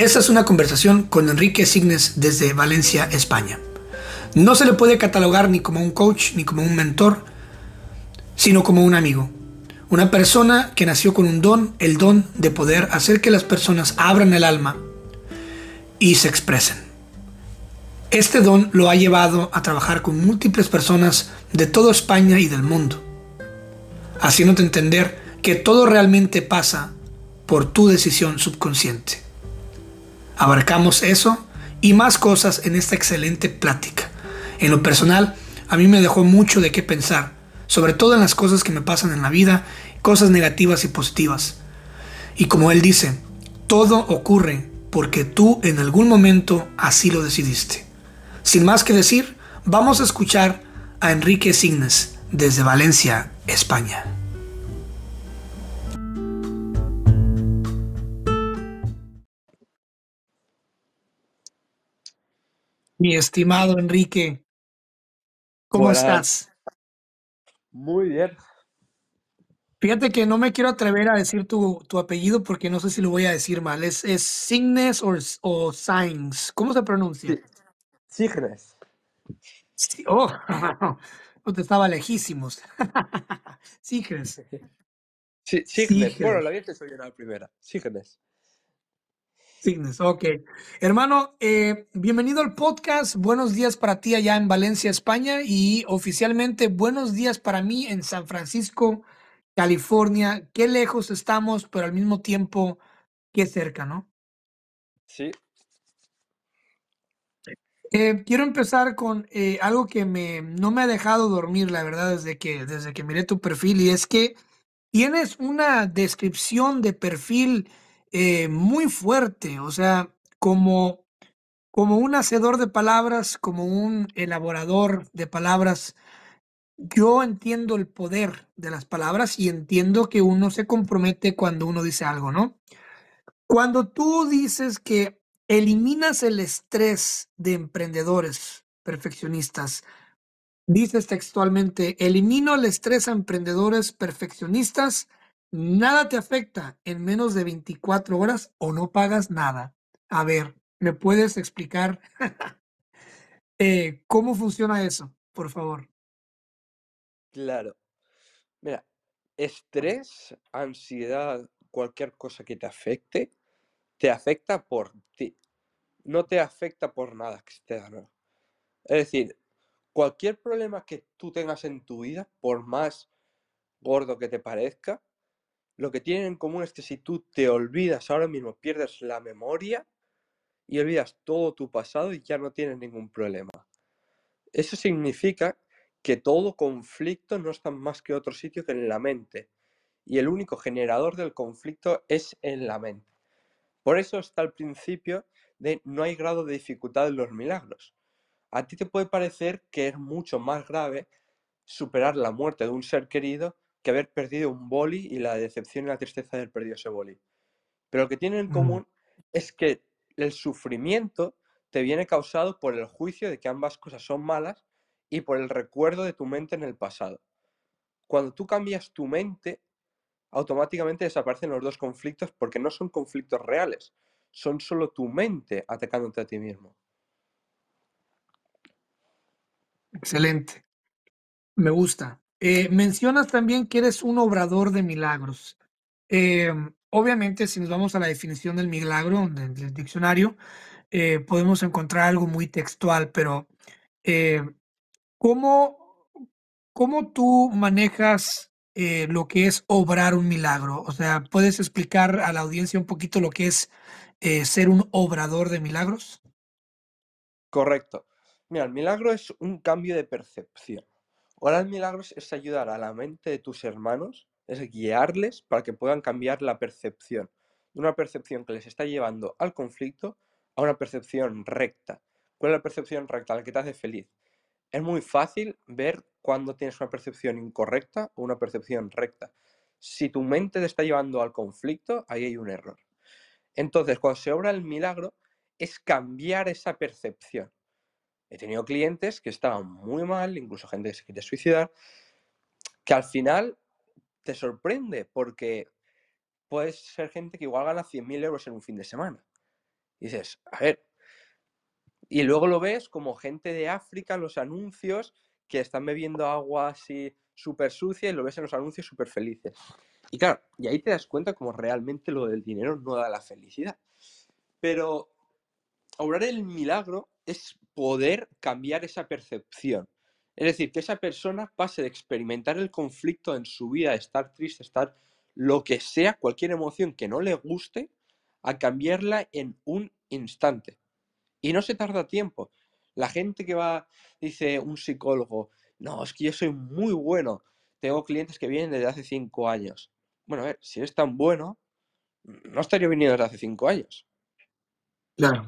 Esta es una conversación con Enrique Signes desde Valencia, España. No se le puede catalogar ni como un coach ni como un mentor, sino como un amigo. Una persona que nació con un don, el don de poder hacer que las personas abran el alma y se expresen. Este don lo ha llevado a trabajar con múltiples personas de toda España y del mundo, haciéndote entender que todo realmente pasa por tu decisión subconsciente. Abarcamos eso y más cosas en esta excelente plática. En lo personal, a mí me dejó mucho de qué pensar, sobre todo en las cosas que me pasan en la vida, cosas negativas y positivas. Y como él dice, todo ocurre porque tú en algún momento así lo decidiste. Sin más que decir, vamos a escuchar a Enrique Signes desde Valencia, España. Mi estimado Enrique, ¿cómo estás? Muy bien. Fíjate que no me quiero atrever a decir tu, tu apellido porque no sé si lo voy a decir mal. ¿Es, es Signes o, o Signs? ¿Cómo se pronuncia? Signes. Sí, oh, no te estaba lejísimos. Signes. Sí, Signes. Bueno, la viste soy la primera. Signes. Signes, ok. Hermano, eh, bienvenido al podcast. Buenos días para ti allá en Valencia, España, y oficialmente buenos días para mí en San Francisco, California. Qué lejos estamos, pero al mismo tiempo, qué cerca, ¿no? Sí. Eh, quiero empezar con eh, algo que me, no me ha dejado dormir, la verdad, desde que, desde que miré tu perfil, y es que tienes una descripción de perfil eh, muy fuerte, o sea, como, como un hacedor de palabras, como un elaborador de palabras. Yo entiendo el poder de las palabras y entiendo que uno se compromete cuando uno dice algo, ¿no? Cuando tú dices que eliminas el estrés de emprendedores perfeccionistas, dices textualmente, elimino el estrés a emprendedores perfeccionistas Nada te afecta en menos de 24 horas o no pagas nada. A ver, ¿me puedes explicar eh, cómo funciona eso, por favor? Claro. Mira, estrés, ansiedad, cualquier cosa que te afecte, te afecta por ti. No te afecta por nada externo. Es decir, cualquier problema que tú tengas en tu vida, por más gordo que te parezca, lo que tienen en común es que si tú te olvidas ahora mismo, pierdes la memoria y olvidas todo tu pasado y ya no tienes ningún problema. Eso significa que todo conflicto no está más que otro sitio que en la mente. Y el único generador del conflicto es en la mente. Por eso está el principio de no hay grado de dificultad en los milagros. A ti te puede parecer que es mucho más grave superar la muerte de un ser querido que haber perdido un boli y la decepción y la tristeza de haber perdido ese boli. Pero lo que tienen en mm. común es que el sufrimiento te viene causado por el juicio de que ambas cosas son malas y por el recuerdo de tu mente en el pasado. Cuando tú cambias tu mente, automáticamente desaparecen los dos conflictos porque no son conflictos reales, son solo tu mente atacándote a ti mismo. Excelente. Me gusta. Eh, mencionas también que eres un obrador de milagros. Em, obviamente, si nos vamos a la definición del milagro del, diccionario, eh, podemos encontrar algo muy textual, pero eh, ¿cómo, ¿cómo, tú manejas lo que es obrar un milagro? O sea, ¿puedes explicar a la audiencia un poquito lo que es ser un obrador de milagros? Correcto. Mira, el milagro es un cambio de percepción. Orar milagros es ayudar a la mente de tus hermanos, es guiarles para que puedan cambiar la percepción de una percepción que les está llevando al conflicto a una percepción recta. ¿Cuál es la percepción recta? La que te hace feliz. Es muy fácil ver cuando tienes una percepción incorrecta o una percepción recta. Si tu mente te está llevando al conflicto, ahí hay un error. Entonces, cuando se obra el milagro, es cambiar esa percepción. He tenido clientes que estaban muy mal, incluso gente que se quiere suicidar, que al final te sorprende porque puedes ser gente que igual gana 100.000 euros en un fin de semana. Y dices, a ver. Y luego lo ves como gente de África los anuncios que están bebiendo agua así súper sucia y lo ves en los anuncios súper felices. Y claro, y ahí te das cuenta como realmente lo del dinero no da la felicidad. Pero obrar el milagro es poder cambiar esa percepción. Es decir, que esa persona pase de experimentar el conflicto en su vida, estar triste, estar lo que sea, cualquier emoción que no le guste, a cambiarla en un instante. Y no se tarda tiempo. La gente que va, dice un psicólogo, no, es que yo soy muy bueno. Tengo clientes que vienen desde hace cinco años. Bueno, a ver, si eres tan bueno, no estaría viniendo desde hace cinco años. Claro.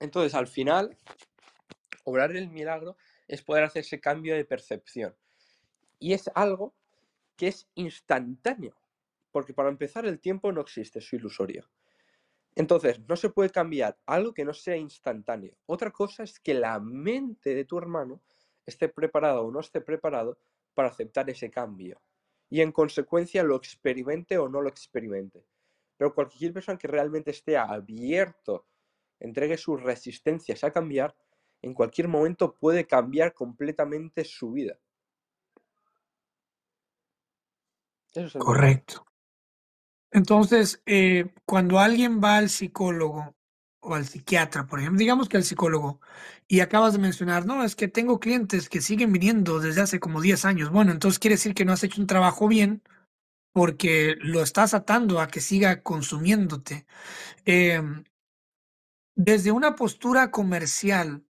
Entonces, al final, obrar el milagro es poder hacer ese cambio de percepción. Y es algo que es instantáneo, porque para empezar el tiempo no existe, es ilusorio. Entonces, no se puede cambiar algo que no sea instantáneo. Otra cosa es que la mente de tu hermano esté preparada o no esté preparado para aceptar ese cambio. Y en consecuencia lo experimente o no lo experimente. Pero cualquier persona que realmente esté abierto, entregue sus resistencias a cambiar, en cualquier momento puede cambiar completamente su vida. Correcto. Entonces, eh, cuando alguien va al psicólogo o al psiquiatra, por ejemplo, digamos que al psicólogo, y acabas de mencionar, no, es que tengo clientes que siguen viniendo desde hace como 10 años. Bueno, entonces quiere decir que no has hecho un trabajo bien porque lo estás atando a que siga consumiéndote. Em, desde una postura comercial,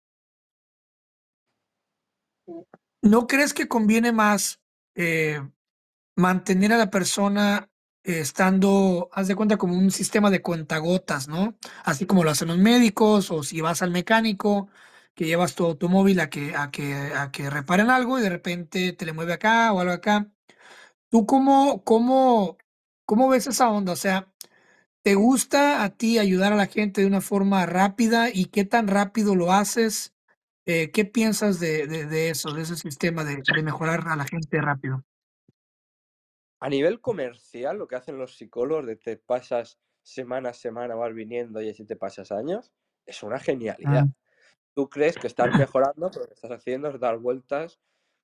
¿no crees que conviene más eh, mantener a la persona estando, haz de cuenta, como un sistema de cuentagotas, ¿no? Así como lo hacen los médicos, o si vas al mecánico, que llevas tu automóvil a que, a que, a que reparen algo y de repente te le mueve acá o algo acá. ¿Tú cómo, cómo, cómo ves esa onda? O sea, ¿te gusta a ti ayudar a la gente de una forma rápida y qué tan rápido lo haces? Eh, ¿qué piensas de, de, eso, de ese sistema de, de mejorar a la gente rápido? A nivel comercial, lo que hacen los psicólogos de te pasas semana a semana, vas viniendo y así te pasas años, es una genialidad. Mm. Tú crees que estás mejorando, pero lo que estás haciendo es dar vueltas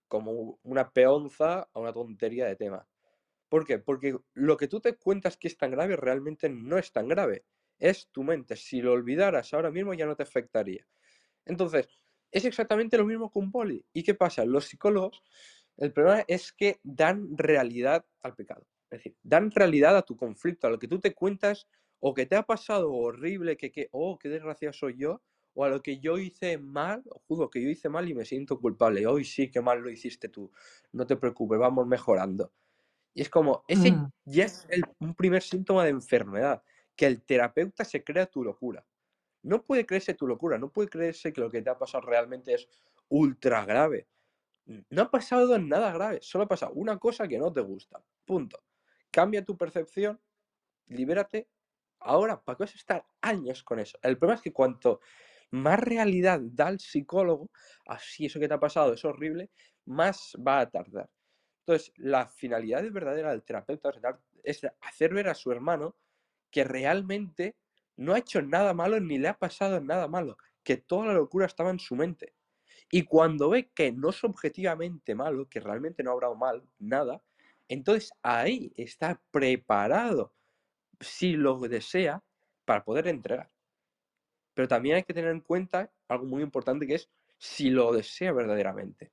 como una peonza a una tontería de tema. ¿Por qué? Porque lo que tú te cuentas que es tan grave realmente no es tan grave. Es tu mente. Si lo olvidaras ahora mismo ya no te afectaría. Entonces, es exactamente lo mismo con poli. ¿Y qué pasa? Los psicólogos el problema es que dan realidad al pecado. Es decir, dan realidad a tu conflicto, a lo que tú te cuentas o que te ha pasado horrible, que, que oh, qué desgraciado soy yo, o a lo que yo hice mal, o juro que yo hice mal y me siento culpable. Hoy sí, qué mal lo hiciste tú. No te preocupes, vamos mejorando. Y es como, ese mm. ya es un primer síntoma de enfermedad, que el terapeuta se crea tu locura. No puede creerse tu locura, no puede creerse que lo que te ha pasado realmente es ultra grave. No ha pasado nada grave, solo ha pasado una cosa que no te gusta. Punto. Cambia tu percepción, libérate. Ahora, ¿para qué vas a estar años con eso? El problema es que cuanto más realidad da el psicólogo, así eso que te ha pasado es horrible, más va a tardar. Entonces, la finalidad verdadera del terapeuta es hacer ver a su hermano que realmente no ha hecho nada malo ni le ha pasado nada malo, que toda la locura estaba en su mente. Y cuando ve que no es objetivamente malo, que realmente no habrá mal, nada, entonces ahí está preparado, si lo desea, para poder entregar. Pero también hay que tener en cuenta algo muy importante que es si lo desea verdaderamente.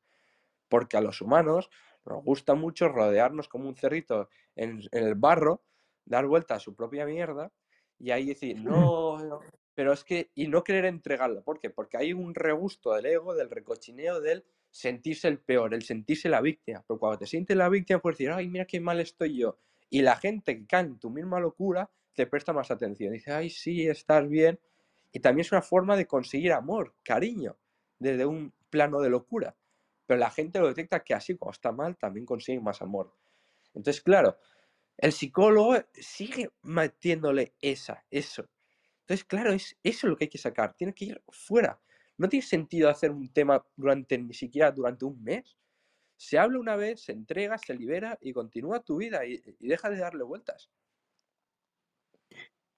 Porque a los humanos nos gusta mucho rodearnos como un cerrito en, el barro, dar vuelta a su propia mierda y ahí decir, no, pero es que, y no querer entregarlo. ¿Por qué? Porque hay un regusto del ego, del recochineo, del sentirse el peor, el sentirse la víctima. Pero cuando te sientes la víctima, puedes decir, ay, mira qué mal estoy yo. Y la gente que cae en tu misma locura te presta más atención. Dice, ay, sí, estás bien. Y también es una forma de conseguir amor, cariño, desde un plano de locura. Pero la gente lo detecta que así, cuando está mal, también consigue más amor. Entonces, claro, el psicólogo sigue metiéndole esa, eso. Entonces, claro, es eso lo que hay que sacar. Tiene que ir fuera. No tiene sentido hacer un tema durante ni siquiera durante un mes. Se habla una vez, se entrega, se libera y continúa tu vida y deja de darle vueltas.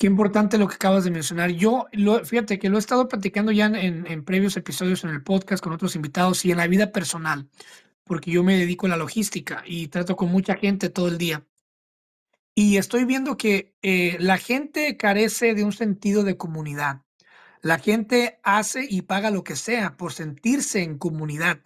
Qué importante lo que acabas de mencionar. Yo, lo, fíjate que lo he estado platicando ya en, previos episodios en el podcast con otros invitados y en la vida personal, porque yo me dedico a la logística y trato con mucha gente todo el día. Y estoy viendo que eh, la gente carece de un sentido de comunidad. La gente hace y paga lo que sea por sentirse en comunidad.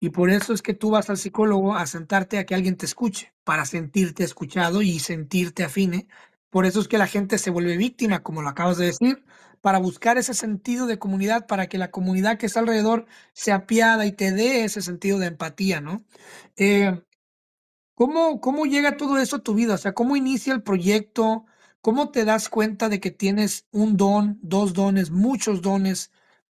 Y por eso es que tú vas al psicólogo a sentarte a que alguien te escuche, para sentirte escuchado y sentirte afine. Por eso es que la gente se vuelve víctima, como lo acabas de decir, para buscar ese sentido de comunidad, para que la comunidad que está alrededor se apiada y te dé ese sentido de empatía, ¿no? Eh, ¿Cómo, ¿Cómo llega todo eso a tu vida? O sea, ¿cómo inicia el proyecto? ¿Cómo te das cuenta de que tienes un don, dos dones, muchos dones?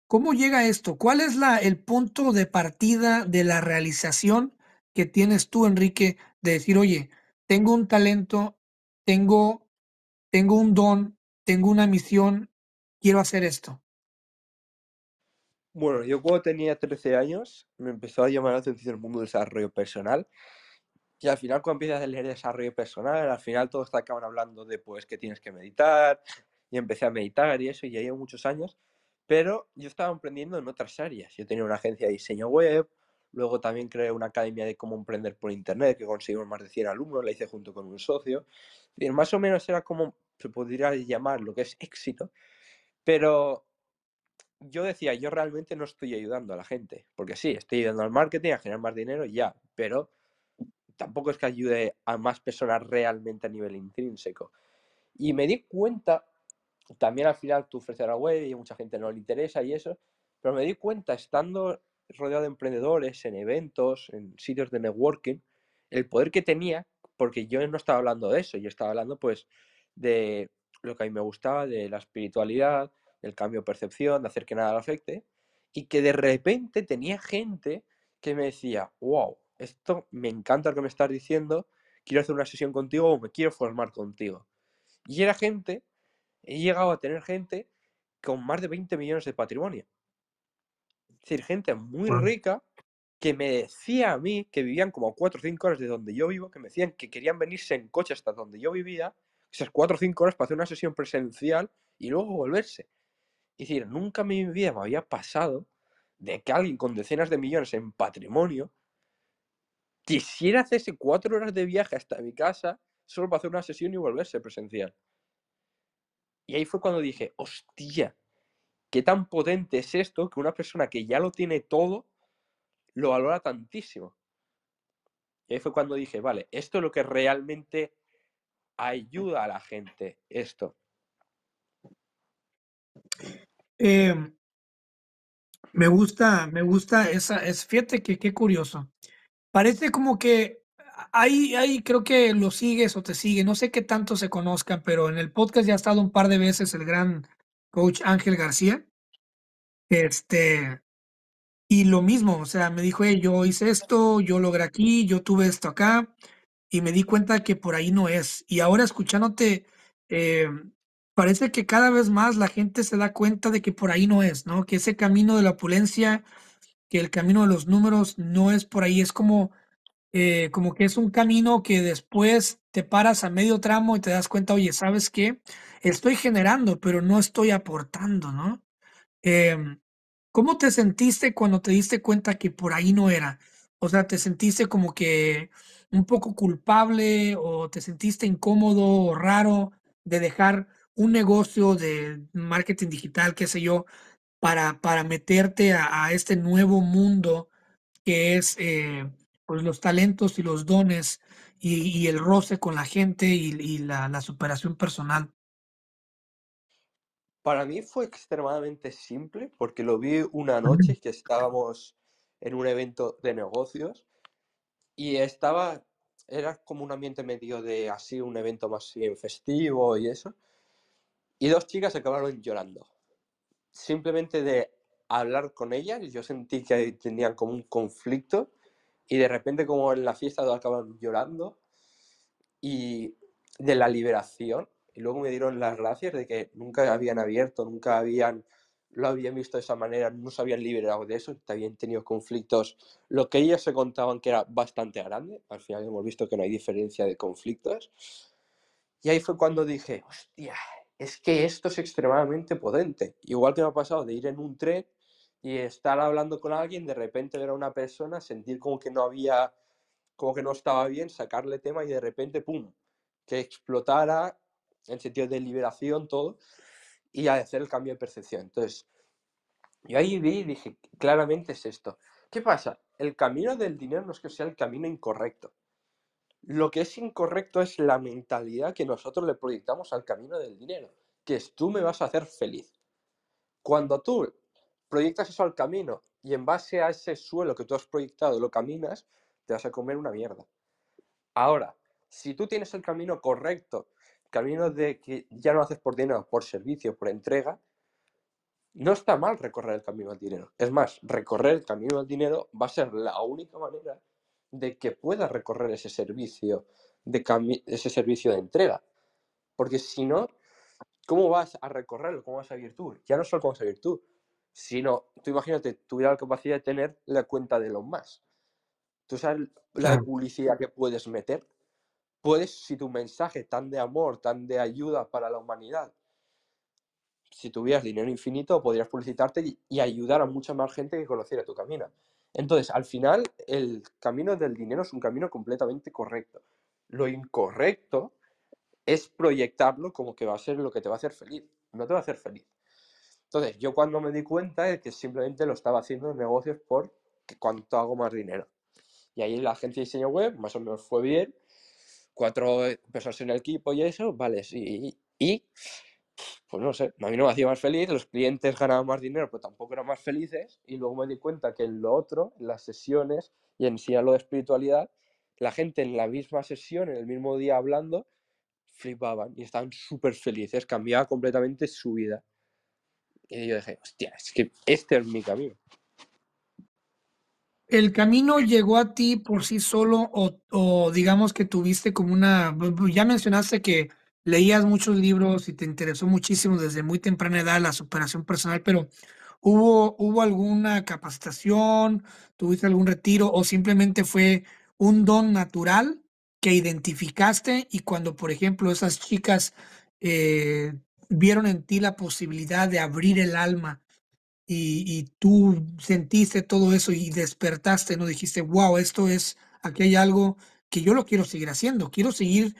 ¿Cómo llega esto? ¿Cuál es la, el punto de partida de la realización que tienes tú, Enrique, de decir, oye, tengo un talento, tengo, tengo un don, tengo una misión, quiero hacer esto? Bueno, yo cuando tenía 13 años me empezó a llamar la atención el mundo del desarrollo personal y al final cuando empiezas a leer desarrollo personal, al final todos te acaban hablando de pues que tienes que meditar, y empecé a meditar y eso, y ya llevo muchos años, pero yo estaba emprendiendo en otras áreas. Yo tenía una agencia de diseño web, luego también creé una academia de cómo emprender por internet, que conseguimos más de 100 alumnos, la hice junto con un socio. Y más o menos era como se podría llamar lo que es éxito, pero yo decía, yo realmente no estoy ayudando a la gente, porque sí, estoy ayudando al marketing a generar más dinero, ya, pero tampoco es que ayude a más personas realmente a nivel intrínseco. Y me di cuenta, también al final tú ofreces la web y a mucha gente no le interesa y eso, pero me di cuenta estando rodeado de emprendedores, en eventos, en sitios de networking, el poder que tenía, porque yo no estaba hablando de eso, yo estaba hablando pues de lo que a mí me gustaba, de la espiritualidad, del cambio de percepción, de hacer que nada lo afecte, y que de repente tenía gente que me decía, wow, esto me encanta lo que me estás diciendo, quiero hacer una sesión contigo o me quiero formar contigo. Y era gente, he llegado a tener gente con más de 20 millones de patrimonio. Es decir, gente muy rica que me decía a mí que vivían como 4 o 5 horas de donde yo vivo, que me decían que querían venirse en coche hasta donde yo vivía, esas 4 o 5 horas para hacer una sesión presencial y luego volverse. Es decir, nunca en mi vida me había pasado de que alguien con decenas de millones en patrimonio quisiera hacerse cuatro horas de viaje hasta mi casa solo para hacer una sesión y volverse presencial. Y ahí fue cuando dije, hostia, qué tan potente es esto que una persona que ya lo tiene todo lo valora tantísimo. Y ahí fue cuando dije, vale, esto es lo que realmente ayuda a la gente, esto. Em, me gusta, me gusta esa, es, fíjate que qué curioso. Parece como que ahí, ahí creo que lo sigues o te sigue. No sé qué tanto se conozcan, pero en el podcast ya ha estado un par de veces el gran coach Ángel García. Este, y lo mismo, o sea, me dijo, yo hice esto, yo logré aquí, yo tuve esto acá, y me di cuenta que por ahí no es. Y ahora escuchándote, eh, parece que cada vez más la gente se da cuenta de que por ahí no es, ¿no? Que ese camino de la opulencia que el camino de los números no es por ahí, es como, eh, como que es un camino que después te paras a medio tramo y te das cuenta, oye, ¿sabes qué? Estoy generando, pero no estoy aportando, ¿no? Em, ¿cómo te sentiste cuando te diste cuenta que por ahí no era? O sea, ¿te sentiste como que un poco culpable o te sentiste incómodo o raro de dejar un negocio de marketing digital, qué sé yo, para, para meterte a, este nuevo mundo que es eh, pues los talentos y los dones y, el roce con la gente y, la, superación personal? Para mí fue extremadamente simple porque lo vi una noche que estábamos en un evento de negocios y estaba, era como un ambiente medio de así, un evento más festivo y eso. Y dos chicas acabaron llorando simplemente de hablar con ellas, yo sentí que tenían como un conflicto y de repente como en la fiesta acaban llorando y de la liberación y luego me dieron las gracias de que nunca habían abierto, nunca habían lo habían visto de esa manera, no se habían liberado de eso, habían tenido conflictos, lo que ellos se contaban que era bastante grande, al final hemos visto que no hay diferencia de conflictos, y ahí fue cuando dije, hostia, es que esto es extremadamente potente, igual que me ha pasado de ir en un tren y estar hablando con alguien, de repente ver a una persona, sentir como que no había, como que no estaba bien, sacarle tema y de repente, ¡pum!, que explotara en sentido de liberación todo y hacer el cambio de percepción. Entonces, yo ahí vi y dije, claramente es esto. ¿Qué pasa? El camino del dinero no es que sea el camino incorrecto. Lo que es incorrecto es la mentalidad que nosotros le proyectamos al camino del dinero, que es tú me vas a hacer feliz. Cuando tú proyectas eso al camino y en base a ese suelo que tú has proyectado lo caminas, te vas a comer una mierda. Ahora, si tú tienes el camino correcto camino de que ya no haces por dinero, por servicio, por entrega, no está mal recorrer el camino al dinero. Es más, recorrer el camino al dinero va a ser la única manera de que puedas recorrer ese servicio de ese servicio de entrega. Porque si no, ¿cómo vas a recorrerlo? ¿Cómo vas a vivir tú? Ya no solo cómo vas a vivir tú, sino, tú imagínate, tuviera la capacidad de tener la cuenta de los más. ¿Tú sabes la publicidad que puedes meter? Puedes, si tu mensaje tan de amor, tan de ayuda para la humanidad, si tuvieras dinero infinito, podrías publicitarte y, ayudar a mucha más gente que conociera tu camino. Entonces, al final, el camino del dinero es un camino completamente correcto. Lo incorrecto es proyectarlo como que va a ser lo que te va a hacer feliz. No te va a hacer feliz. Entonces, yo cuando me di cuenta de que simplemente lo estaba haciendo en negocios por cuánto hago más dinero. Y ahí la agencia de diseño web más o menos fue bien cuatro eh, personas en el equipo y eso, vale, sí. Y, pues no sé, a mí no me hacía más feliz, los clientes ganaban más dinero, pero tampoco eran más felices. Y luego me di cuenta que en lo otro, en las sesiones y en sí a lo de espiritualidad, la gente en la misma sesión, en el mismo día hablando, flipaban y estaban súper felices, cambiaba completamente su vida. Y yo dije, hostia, es que este es mi camino. ¿El camino llegó a ti por sí solo o, digamos que tuviste como una, ya mencionaste que leías muchos libros y te interesó muchísimo desde muy temprana edad la superación personal, pero ¿hubo, hubo alguna capacitación, tuviste algún retiro o simplemente fue un don natural que identificaste y cuando, por ejemplo, esas chicas eh, vieron en ti la posibilidad de abrir el alma y, tú sentiste todo eso y despertaste, ¿no? Dijiste, wow, esto es, aquí hay algo que yo lo quiero seguir haciendo, quiero seguir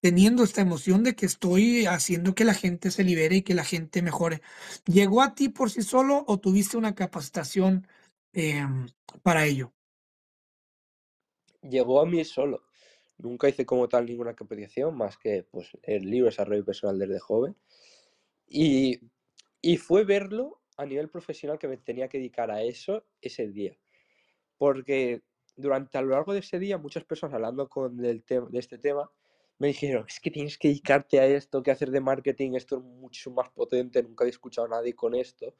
teniendo esta emoción de que estoy haciendo que la gente se libere y que la gente mejore. ¿Llegó a ti por sí solo o tuviste una capacitación em, para ello? Llegó a mí solo. Nunca hice como tal ninguna capacitación más que pues, el libro de desarrollo personal desde joven. Y, y fue verlo a nivel profesional que me tenía que dedicar a eso ese día. Porque durante a lo largo de ese día, muchas personas hablando con el tema, de este tema, me dijeron, es que tienes que dedicarte a esto, que hacer de marketing, esto es mucho más potente, nunca he escuchado a nadie con esto.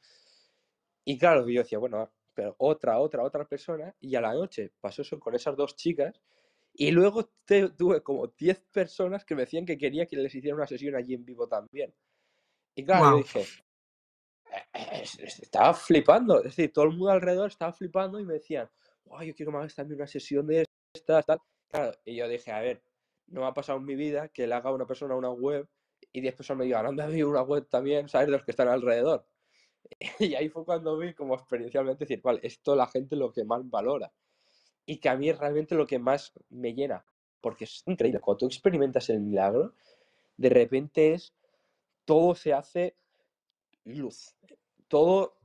Y claro, yo decía, bueno, pero otra, otra, otra persona, y a la noche pasó eso con esas dos chicas, y luego tuve como 10 personas que me decían que quería que les hiciera una sesión allí en vivo también. Y claro, yo dije, estaba flipando, es decir, todo el mundo alrededor estaba flipando y me decían, oh, yo quiero hagas también una sesión de estas, tal. Y yo dije, a ver, no me ha pasado en mi vida que le haga una persona una web y 10 personas me digan, anda a una web también, ¿sabes? De los que están alrededor. Y ahí fue cuando vi como experiencialmente decir, vale, esto la gente lo que más valora. Y que a mí es realmente lo que más me llena. Porque es increíble. Cuando tú experimentas el milagro, de repente es, todo se hace luz. Todo,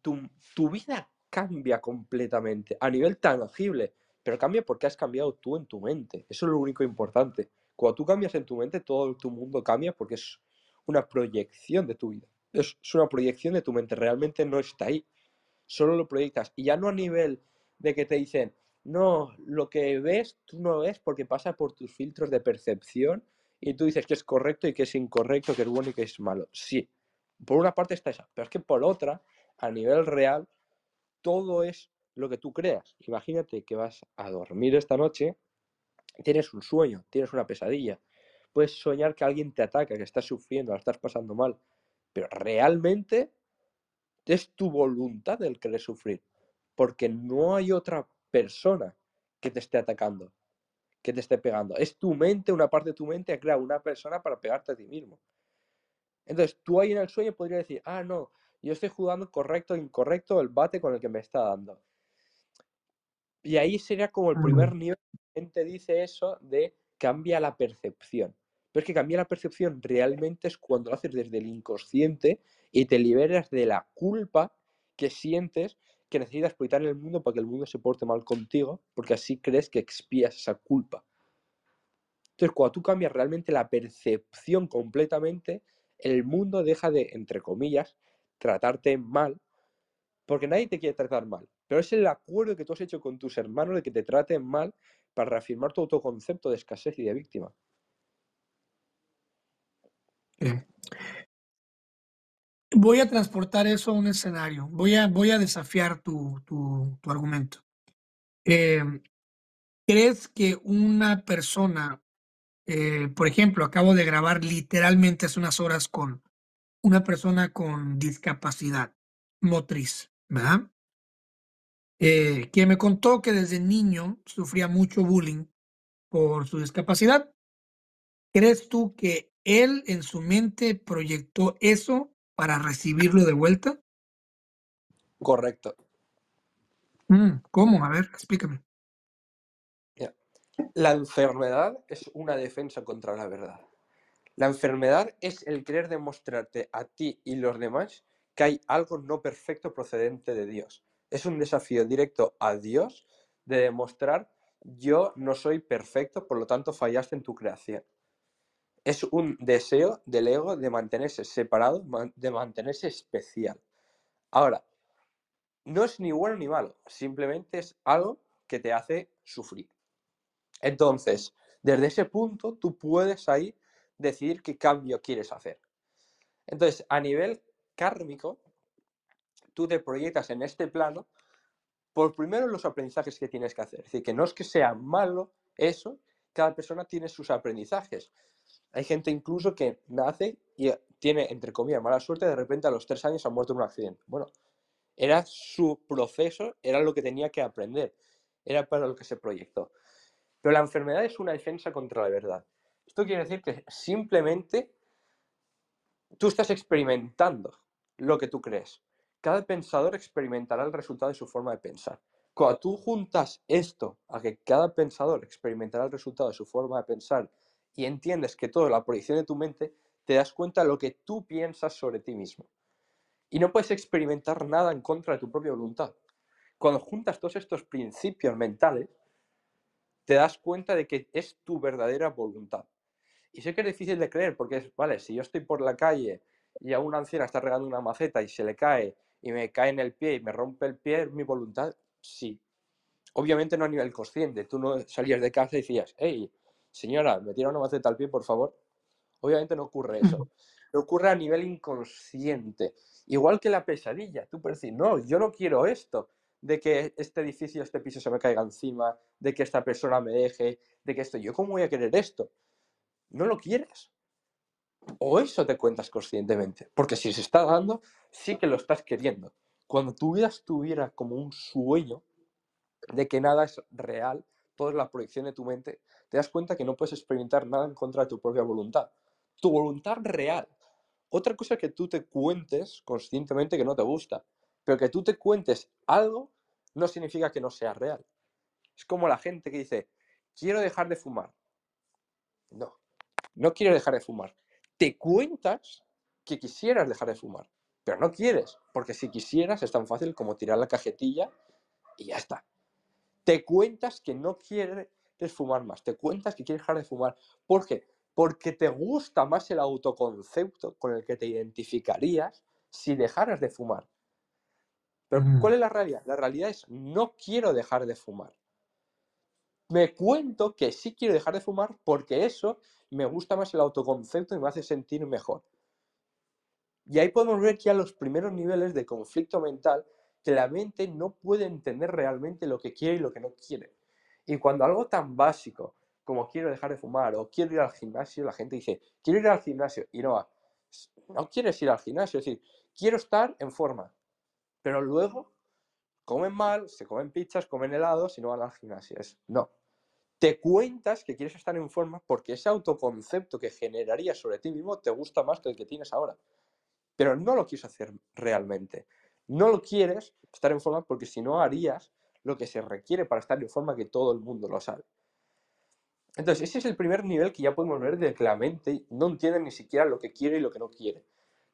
tu, tu vida cambia completamente a nivel tangible, pero cambia porque has cambiado tú en tu mente. Eso es lo único importante. Cuando tú cambias en tu mente, todo tu mundo cambia porque es una proyección de tu vida. Es, una proyección de tu mente, realmente no está ahí. Solo lo proyectas. Y ya no a nivel de que te dicen, no, lo que ves tú no ves porque pasa por tus filtros de percepción y tú dices que es correcto y que es incorrecto, que es bueno y que es malo. Sí, por una parte está esa, pero es que por otra, a nivel real, todo es lo que tú creas. Imagínate que vas a dormir esta noche, tienes un sueño, tienes una pesadilla. Puedes soñar que alguien te ataca, que estás sufriendo, la estás pasando mal. Pero realmente Es tu voluntad el querer sufrir, porque no hay otra persona que te esté atacando, que te esté pegando. Es tu mente, una parte de tu mente ha creado una persona para pegarte a ti mismo. Entonces, tú ahí en el sueño podrías decir, ah, no, yo estoy jugando correcto o incorrecto el bate con el que me está dando. Y ahí sería como el primer nivel que gente dice eso de cambia la percepción. Pero es que cambiar la percepción realmente es cuando lo haces desde el inconsciente y te liberas de la culpa que sientes que necesitas proyectar en el mundo para que el mundo se porte mal contigo, porque así crees que expías esa culpa. Entonces, cuando tú cambias realmente la percepción completamente, el mundo deja de, entre comillas, tratarte mal, porque nadie te quiere tratar mal. Pero es el acuerdo que tú has hecho con tus hermanos de que te traten mal para reafirmar tu autoconcepto de escasez y de víctima. Voy a transportar eso a un escenario. Voy a, voy a desafiar tu, tu, argumento. Em, ¿Crees que una persona, eh, por ejemplo, acabo de grabar literalmente hace unas horas con una persona con discapacidad motriz, ¿verdad? Eh, que me contó que desde niño sufría mucho bullying por su discapacidad. ¿Crees tú que él en su mente proyectó eso para recibirlo de vuelta? Correcto. Mm, ¿Cómo? A ver, explícame. La enfermedad es una defensa contra la verdad. La enfermedad es el querer demostrarte a ti y los demás que hay algo no perfecto procedente de Dios. Es un desafío directo a Dios de demostrar yo no soy perfecto, por lo tanto fallaste en tu creación es un deseo del ego de mantenerse separado, de mantenerse especial. Ahora, no es ni bueno ni malo, simplemente es algo que te hace sufrir. Entonces, desde ese punto, tú puedes ahí decidir qué cambio quieres hacer. Entonces, a nivel kármico, tú te proyectas en este plano por primero los aprendizajes que tienes que hacer. Es decir, que no es que sea malo eso, cada persona tiene sus aprendizajes. Hay gente incluso que nace y tiene, entre comillas, mala suerte, de repente a los tres años ha muerto en un accidente. Bueno, era su proceso, era lo que tenía que aprender, era para lo que se proyectó. Pero la enfermedad es una defensa contra la verdad. Esto quiere decir que simplemente tú estás experimentando lo que tú crees. Cada pensador experimentará el resultado de su forma de pensar. Cuando tú juntas esto a que cada pensador experimentará el resultado de su forma de pensar y entiendes que todo la proyección de tu mente, te das cuenta de lo que tú piensas sobre ti mismo. Y no puedes experimentar nada en contra de tu propia voluntad. Cuando juntas todos estos principios mentales, te das cuenta de que es tu verdadera voluntad. Y sé que es difícil de creer porque es, vale, si yo estoy por la calle y a una anciana está regando una maceta y se le cae y me cae en el pie y me rompe el pie, ¿es mi voluntad? Sí. Obviamente no a nivel consciente. Tú no salías de casa y decías, hey, señora, me tira una maceta al pie, por favor. Obviamente no ocurre eso. ocurre a nivel inconsciente. Igual que la pesadilla. Tú puedes decir, no, yo no quiero esto. De que este edificio, este piso se me caiga encima, de que esta persona me deje, de que esto. ¿Yo cómo voy a querer esto? No lo quieres. O eso te cuentas conscientemente. Porque si se está dando, sí que lo estás queriendo. Cuando tu vida estuviera como un sueño de que nada es real, todo es la proyección de tu mente, te das cuenta que no puedes experimentar nada en contra de tu propia voluntad. Tu voluntad real. Otra cosa que tú te cuentes conscientemente que no te gusta, pero que tú te cuentes algo no significa que no sea real. Es como la gente que dice, quiero dejar de fumar. No, no quiero dejar de fumar. Te cuentas que quisieras dejar de fumar, pero no quieres, porque si quisieras es tan fácil como tirar la cajetilla y ya está. Te cuentas que no quieres fumar más, te cuentas que quieres dejar de fumar. ¿Por qué? Porque te gusta más el autoconcepto con el que te identificarías si dejaras de fumar. Pero ¿cuál es la realidad? La realidad es no quiero dejar de fumar. Me cuento que sí quiero dejar de fumar porque eso me gusta más el autoconcepto y me hace sentir mejor. Y ahí podemos ver ya los primeros niveles de conflicto mental que la mente no puede entender realmente lo que quiere y lo que no quiere. Y cuando algo tan básico como quiero dejar de fumar o quiero ir al gimnasio, la gente dice, quiero ir al gimnasio y no va. No quieres ir al gimnasio, es decir, quiero estar en forma. Pero luego comen mal, se comen pizzas, comen helados y no van al gimnasio. Es, no. Te cuentas que quieres estar en forma porque ese autoconcepto que generarías sobre ti mismo te gusta más que el que tienes ahora. Pero no lo quieres hacer realmente. No lo quieres estar en forma porque si no harías lo que se requiere para estar en forma que todo el mundo lo sabe. Entonces, ese es el primer nivel que ya podemos ver de que la mente no entiende ni siquiera lo que quiere y lo que no quiere.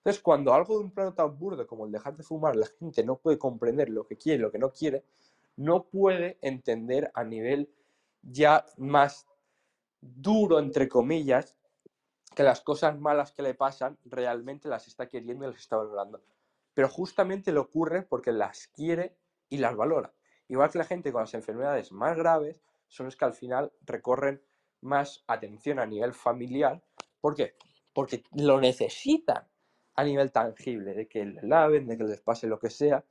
Entonces, cuando algo de un plano tan burdo como el dejar de fumar, la gente no puede comprender lo que quiere lo que no quiere, no puede entender a nivel ya más duro, entre comillas, que las cosas malas que le pasan realmente las está queriendo y las está valorando. Pero justamente le ocurre porque las quiere y las valora. Igual que la gente con las enfermedades más graves son los que al final recorren más atención a nivel familiar. ¿Por qué? Porque lo necesitan a nivel tangible, de que laven, de que les pase lo que sea.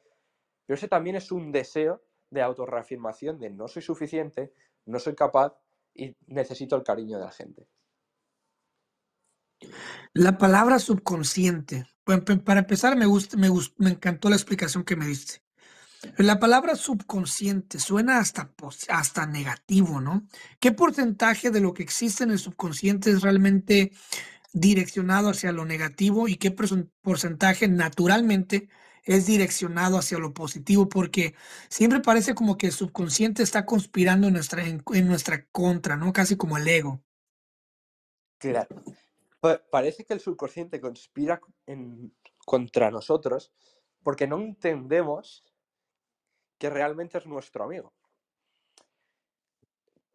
Pero ese también es un deseo de autorreafirmación de no soy suficiente, no soy capaz y necesito el cariño de la gente. La palabra subconsciente. Para empezar, me, gusta, me, me encantó la explicación que me diste. La palabra subconsciente suena hasta, hasta negativo, ¿no? ¿Qué porcentaje de lo que existe en el subconsciente es realmente direccionado hacia lo negativo y qué porcentaje naturalmente es direccionado hacia lo positivo? Porque siempre parece como que el subconsciente está conspirando en nuestra, en, nuestra contra, ¿no? Casi como el ego. Claro. parece que el subconsciente conspira en, contra nosotros porque no entendemos que realmente es nuestro amigo.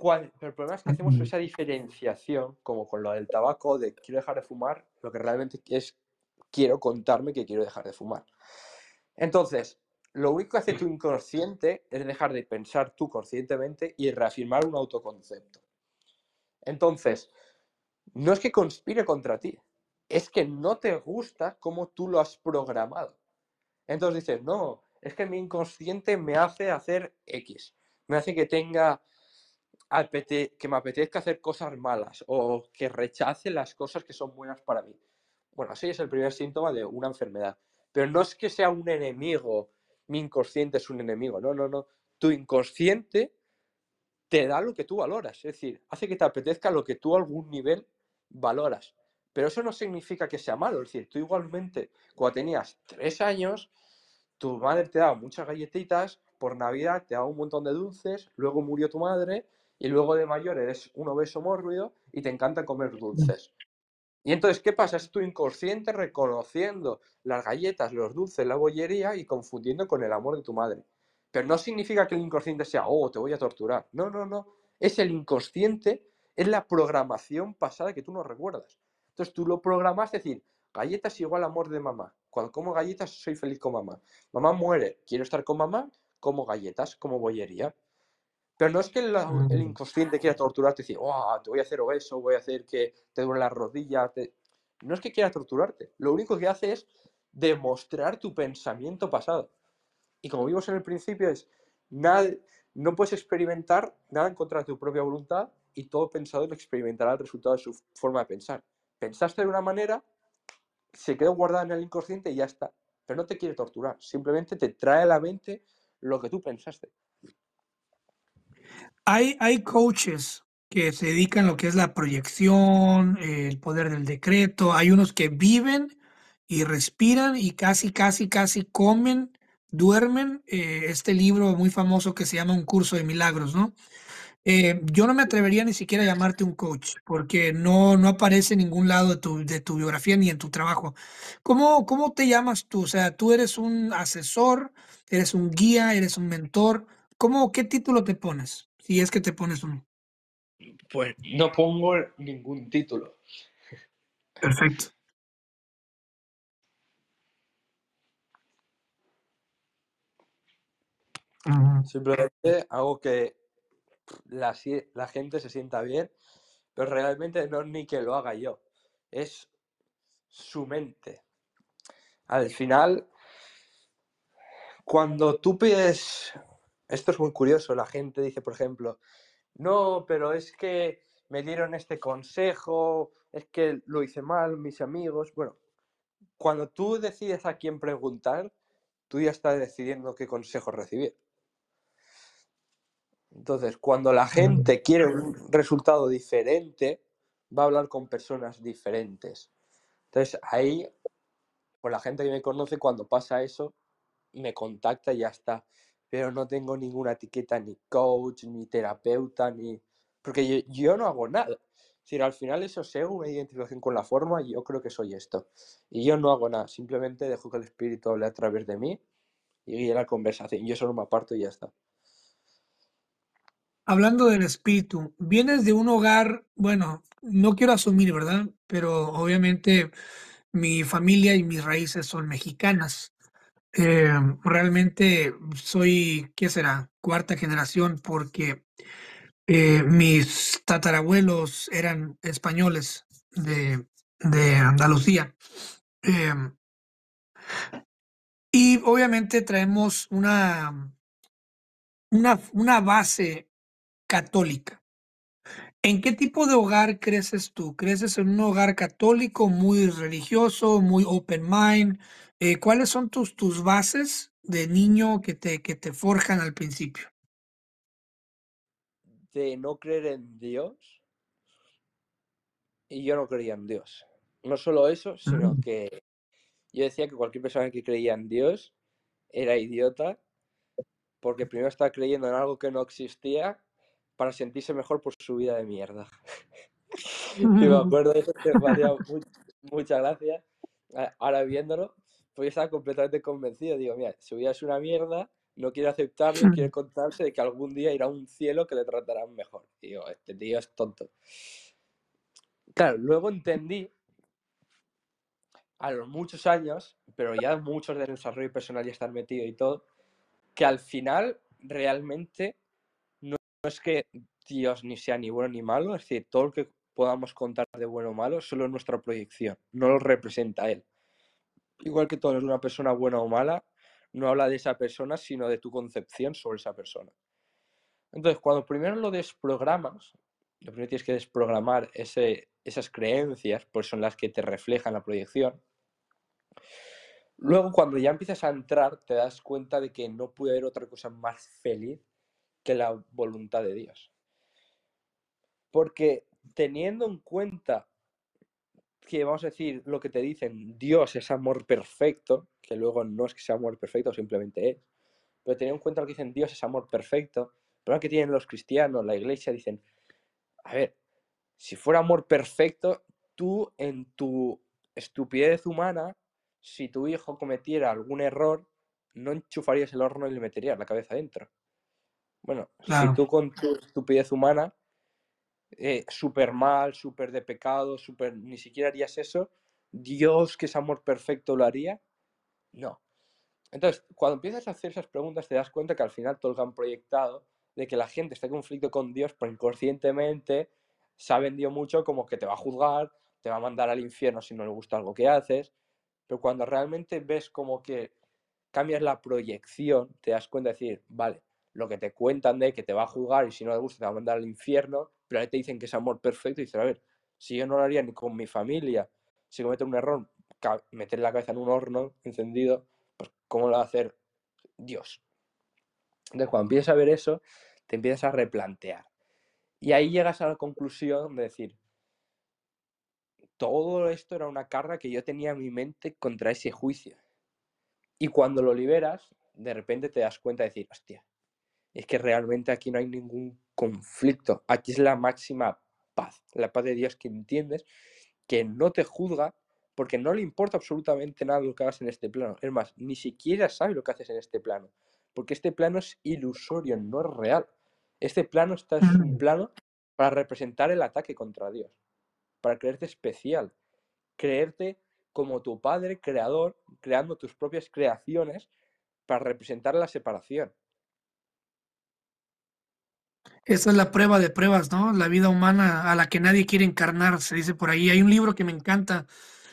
¿Cuál? Pero el problema es que hacemos esa diferenciación, como con lo del tabaco, de quiero dejar de fumar, lo que realmente es quiero contarme que quiero dejar de fumar. Entonces, lo único que hace tu inconsciente es dejar de pensar tú conscientemente y reafirmar un autoconcepto. Entonces, no es que conspire contra ti, es que no te gusta cómo tú lo has programado. Entonces dices, no, es que mi inconsciente me hace hacer X, me hace que tenga que me apetezca hacer cosas malas o que rechace las cosas que son buenas para mí. Bueno, así es el primer síntoma de una enfermedad. Pero no es que sea un enemigo, mi inconsciente es un enemigo, no, no, no. Tu inconsciente te da lo que tú valoras, es decir, hace que te apetezca lo que tú a algún nivel valoras. Pero eso no significa que sea malo, es decir, tú igualmente, cuando tenías tres años, tu madre te daba muchas galletitas, por Navidad te daba un montón de dulces, luego murió tu madre y luego de mayor eres un obeso mórbido y te encanta comer dulces. Y entonces, ¿qué pasa? Es tu inconsciente reconociendo las galletas, los dulces, la bollería y confundiendo con el amor de tu madre. Pero no significa que el inconsciente sea, oh, te voy a torturar. No, no, no. Es el inconsciente, es la programación pasada que tú no recuerdas. Entonces tú lo programas, decir, galletas igual amor de mamá. Cuando como galletas soy feliz con mamá. Mamá muere, quiero estar con mamá, como galletas, como bollería. Pero no es que el, mm. inconsciente quiera torturarte y decir, oh, te voy a hacer obeso, voy a hacer que te duelen las rodillas. No es que quiera torturarte. Lo único que hace es demostrar tu pensamiento pasado. Y como vimos en el principio, es nada, no puedes experimentar nada en contra de tu propia voluntad y todo pensador experimentará el resultado de su forma de pensar. Pensaste de una manera, se quedó guardada en el inconsciente y ya está. Pero no te quiere torturar, simplemente te trae a la mente lo que tú pensaste. Hay, hay coaches que se dedican a lo que es la proyección, el poder del decreto. Hay unos que viven y respiran y casi, casi, casi comen, duermen. Eh, este libro muy famoso que se llama Un curso de milagros, ¿no? Eh, yo no me atrevería ni siquiera a llamarte un coach, porque no, no aparece en ningún lado de tu, de tu biografía ni en tu trabajo. ¿Cómo, ¿Cómo te llamas tú? O sea, tú eres un asesor, eres un guía, eres un mentor. ¿Cómo, qué título te pones? Si es que te pones uno. Pues no pongo ningún título. Perfecto. Simplemente hago que la, la gente se sienta bien, pero realmente no es ni que lo haga yo, es su mente. Al final, cuando tú pides, esto es muy curioso, la gente dice, por ejemplo, no, pero es que me dieron este consejo, es que lo hice mal, mis amigos. Bueno, cuando tú decides a quién preguntar, tú ya estás decidiendo qué consejo recibir. Entonces, cuando la gente quiere un resultado diferente, va a hablar con personas diferentes. Entonces, ahí, con la gente que me conoce, cuando pasa eso, me contacta y ya está. Pero no tengo ninguna etiqueta, ni coach, ni terapeuta, ni... Porque yo, no hago nada. Si al final eso sea una identificación con la forma, yo creo que soy esto. Y yo no hago nada, simplemente dejo que el espíritu hable a través de mí y guíe la conversación. Yo solo me aparto y ya está. Hablando del espíritu, vienes de un hogar, bueno, no quiero asumir, ¿verdad? Pero obviamente mi familia y mis raíces son mexicanas. Eh, realmente soy, ¿qué será? Cuarta generación porque eh, mis tatarabuelos eran españoles de, de Andalucía. Em, y obviamente traemos una, una, una base católica. ¿En qué tipo de hogar creces tú? ¿Creces en un hogar católico muy religioso, muy open mind? Eh, ¿cuáles son tus, tus bases de niño que te, que te forjan al principio? De no creer en Dios. Y yo no creía en Dios. No solo eso, sino Mm. que yo decía que cualquier persona que creía en Dios era idiota porque primero estaba creyendo en algo que no existía para sentirse mejor por su vida de mierda. y me acuerdo de eso que me hacía much- mucha gracia. A- Ahora viéndolo, pues yo estaba completamente convencido. Digo, mira, su vida es una mierda, no quiere aceptarlo quiere contarse de que algún día irá a un cielo que le tratarán mejor. Digo, este tío es tonto. Claro, luego entendí a los muchos años, pero ya muchos de desarrollo personal ya están metido y todo, que al final realmente no, es que Dios ni sea ni bueno ni malo, es decir, todo lo que podamos contar de bueno o malo solo es nuestra proyección, no lo representa Él. Igual que todo es una persona buena o mala, no habla de esa persona, sino de tu concepción sobre esa persona. Entonces, cuando primero lo desprogramas, lo primero tienes que desprogramar esas creencias, pues son las que te reflejan la proyección. Luego, cuando ya empiezas a entrar, te das cuenta de que no puede haber otra cosa más feliz que la voluntad de Dios. Porque teniendo en cuenta que, vamos a decir, lo que te dicen, Dios es amor perfecto, que luego no es que sea amor perfecto, simplemente es, pero teniendo en cuenta lo que dicen Dios es amor perfecto, pero que tienen los cristianos, la iglesia, dicen, a ver, si fuera amor perfecto, tú en tu estupidez humana, si tu hijo cometiera algún error, no enchufarías el horno y le meterías la cabeza dentro. Bueno, Claro. si tú con tu estupidez humana, eh, súper mal, súper de pecado, súper, ni siquiera harías eso, Dios, que es amor perfecto, lo haría. No. Entonces, cuando empiezas a hacer esas preguntas, te das cuenta que al final todo lo que han proyectado de que la gente está en conflicto con Dios, pues inconscientemente se ha vendido mucho como que te va a juzgar, te va a mandar al infierno si no le gusta algo que haces, pero cuando realmente ves como que cambias la proyección, te das cuenta de decir, vale, lo que te cuentan de que te va a juzgar y si no le gusta te va a mandar al infierno, pero ahí te dicen que es amor perfecto y dices, a ver, si yo no lo haría ni con mi familia, si cometen un error, meter la cabeza en un horno encendido, pues ¿cómo lo va a hacer Dios? Entonces, cuando empiezas a ver eso, te empiezas a replantear. Y ahí llegas a la conclusión de decir, todo esto era una carga que yo tenía en mi mente contra ese juicio. Y cuando lo liberas, de repente te das cuenta de decir, hostia, es que realmente aquí no hay ningún conflicto. Aquí es la máxima paz, la paz de Dios que entiendes, que no te juzga porque no le importa absolutamente nada lo que hagas en este plano. Es más, ni siquiera sabe lo que haces en este plano, porque este plano es ilusorio, no es real. Este plano está, es un Mm. plano para representar el ataque contra Dios, para creerte especial, creerte como tu padre creador, creando tus propias creaciones para representar la separación. Esa es la prueba de pruebas, ¿no? La vida humana a la que nadie quiere encarnar, se dice por ahí. Hay un libro que me encanta,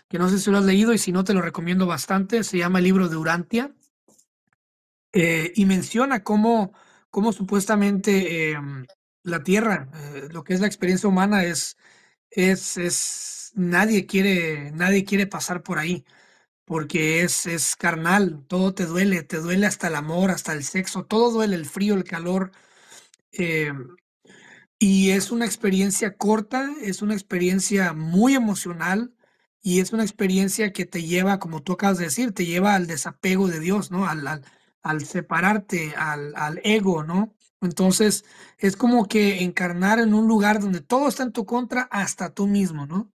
que no sé si lo has leído y si no te lo recomiendo bastante, se llama el libro de Urantia, eh, y menciona cómo, cómo supuestamente em, la Tierra, eh, lo que es la experiencia humana es, es, es, nadie quiere, nadie quiere pasar por ahí, porque es, es carnal, todo te duele, te duele hasta el amor, hasta el sexo, todo duele, el frío, el calor. Eh, y es una experiencia corta, es una experiencia muy emocional y es una experiencia que te lleva, como tú acabas de decir, te lleva al desapego de Dios, ¿no? Al, al, separarte, al, al ego, ¿no? Entonces, es como que encarnar en un lugar donde todo está en tu contra, hasta tú mismo, ¿no?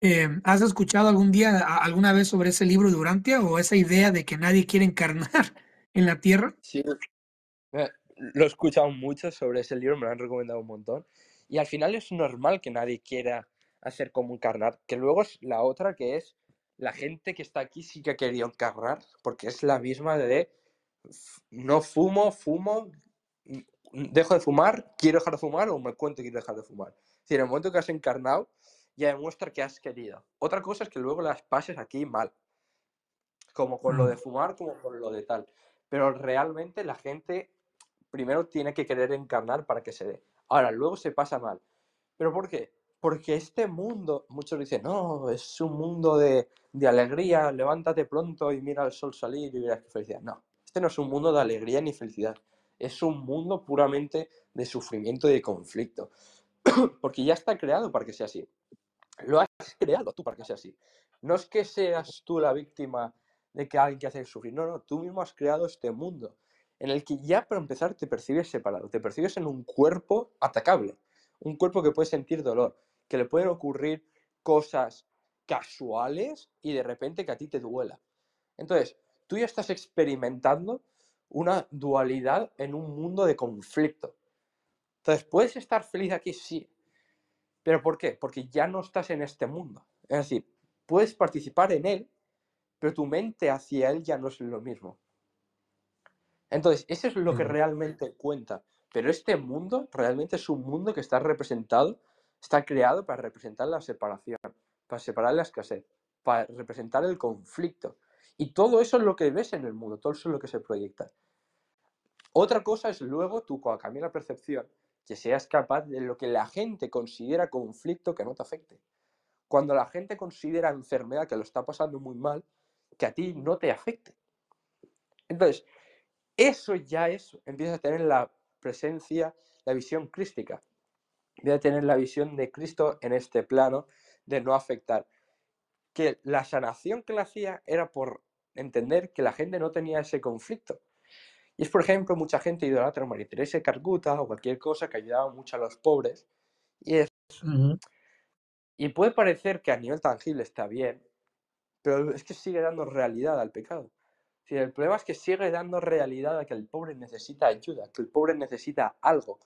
Eh, ¿has escuchado algún día, alguna vez sobre ese libro de Urantia o esa idea de que nadie quiere encarnar en la tierra? Sí, lo he escuchado mucho sobre ese libro, me lo han recomendado un montón. Y al final es normal que nadie quiera hacer como encarnar, que luego es la otra que es la gente que está aquí sí que ha querido encarnar, porque es la misma de no fumo, fumo, mm, dejo de fumar, quiero dejar de fumar o me cuento que quiero dejar de fumar. Es decir, en el momento que has encarnado, ya demuestra que has querido. Otra cosa es que luego las pases aquí mal, como con lo de Mm, fumar, como con lo de tal. Pero realmente la gente primero tiene que querer encarnar para que se dé. Ahora, luego se pasa mal. ¿Pero por qué? Porque este mundo, muchos dicen, no, es un mundo de, de alegría, levántate pronto y mira el sol salir y verás qué felicidad. No, este no es un mundo de alegría ni felicidad. Es un mundo puramente de sufrimiento y de conflicto. Porque ya está creado para que sea así. Lo has creado tú para que sea así. No es que seas tú la víctima de que alguien que hace sufrir. No, no, tú mismo has creado este mundo en el que ya para empezar te percibes separado, te percibes en un cuerpo atacable, un cuerpo que puede sentir dolor, que le pueden ocurrir cosas casuales y de repente que a ti te duela. Entonces, tú ya estás experimentando una dualidad en un mundo de conflicto. Entonces, ¿puedes estar feliz aquí? Sí. ¿Pero por qué? Porque ya no estás en este mundo. Es decir, puedes participar en él, pero tu mente hacia él ya no es lo mismo. Entonces, eso es lo que realmente cuenta. Pero este mundo realmente es un mundo que está representado, está creado para representar la separación, para separar la escasez, para representar el conflicto. Y todo eso es lo que ves en el mundo, todo eso es lo que se proyecta. Otra cosa es luego tú, cuando la percepción, que seas capaz de lo que la gente considera conflicto que no te afecte. Cuando la gente considera enfermedad que lo está pasando muy mal, que a ti no te afecte. Entonces, eso ya es, empieza a tener la presencia, la visión crística. Empieza a tener la visión de Cristo en este plano de no afectar. Que la sanación que le hacía era por entender que la gente no tenía ese conflicto. Y es, por ejemplo, mucha gente idolatra a María Teresa de Calcuta o cualquier cosa que ayudaba mucho a los pobres. Y, es, y puede parecer que a nivel tangible está bien, pero es que sigue dando realidad al pecado. Si el problema es que sigue dando realidad a que el pobre necesita ayuda, que el pobre necesita algo,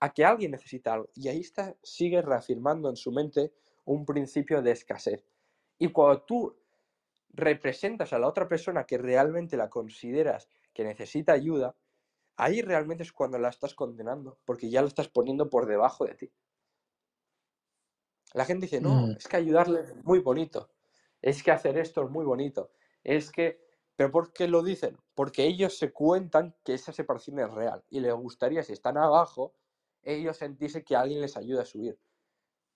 a que alguien necesita algo. Y ahí está, sigue reafirmando en su mente un principio de escasez. Y cuando tú representas a la otra persona que realmente la consideras que necesita ayuda, ahí realmente es cuando la estás condenando, porque ya la estás poniendo por debajo de ti. La gente dice, no, Mm, es que ayudarle es muy bonito, es que hacer esto es muy bonito, es que... ¿Pero por qué lo dicen? Porque ellos se cuentan que esa separación es real y les gustaría, si están abajo, ellos sentirse que alguien les ayuda a subir.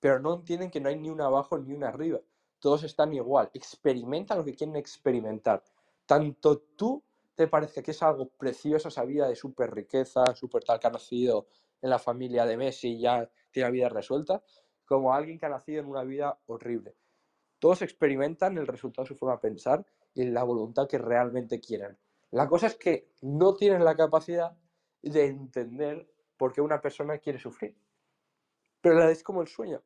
Pero no entienden que no hay ni un abajo ni un arriba. Todos están igual. Experimenta lo que quieren experimentar. Tanto tú te parece que es algo precioso esa vida de súper riqueza, súper tal que ha nacido en la familia de Messi y ya tiene la vida resuelta, como alguien que ha nacido en una vida horrible. Todos experimentan el resultado de su forma de pensar y la voluntad que realmente quieren. La cosa es que no tienen la capacidad de entender por qué una persona quiere sufrir. Pero es como el sueño,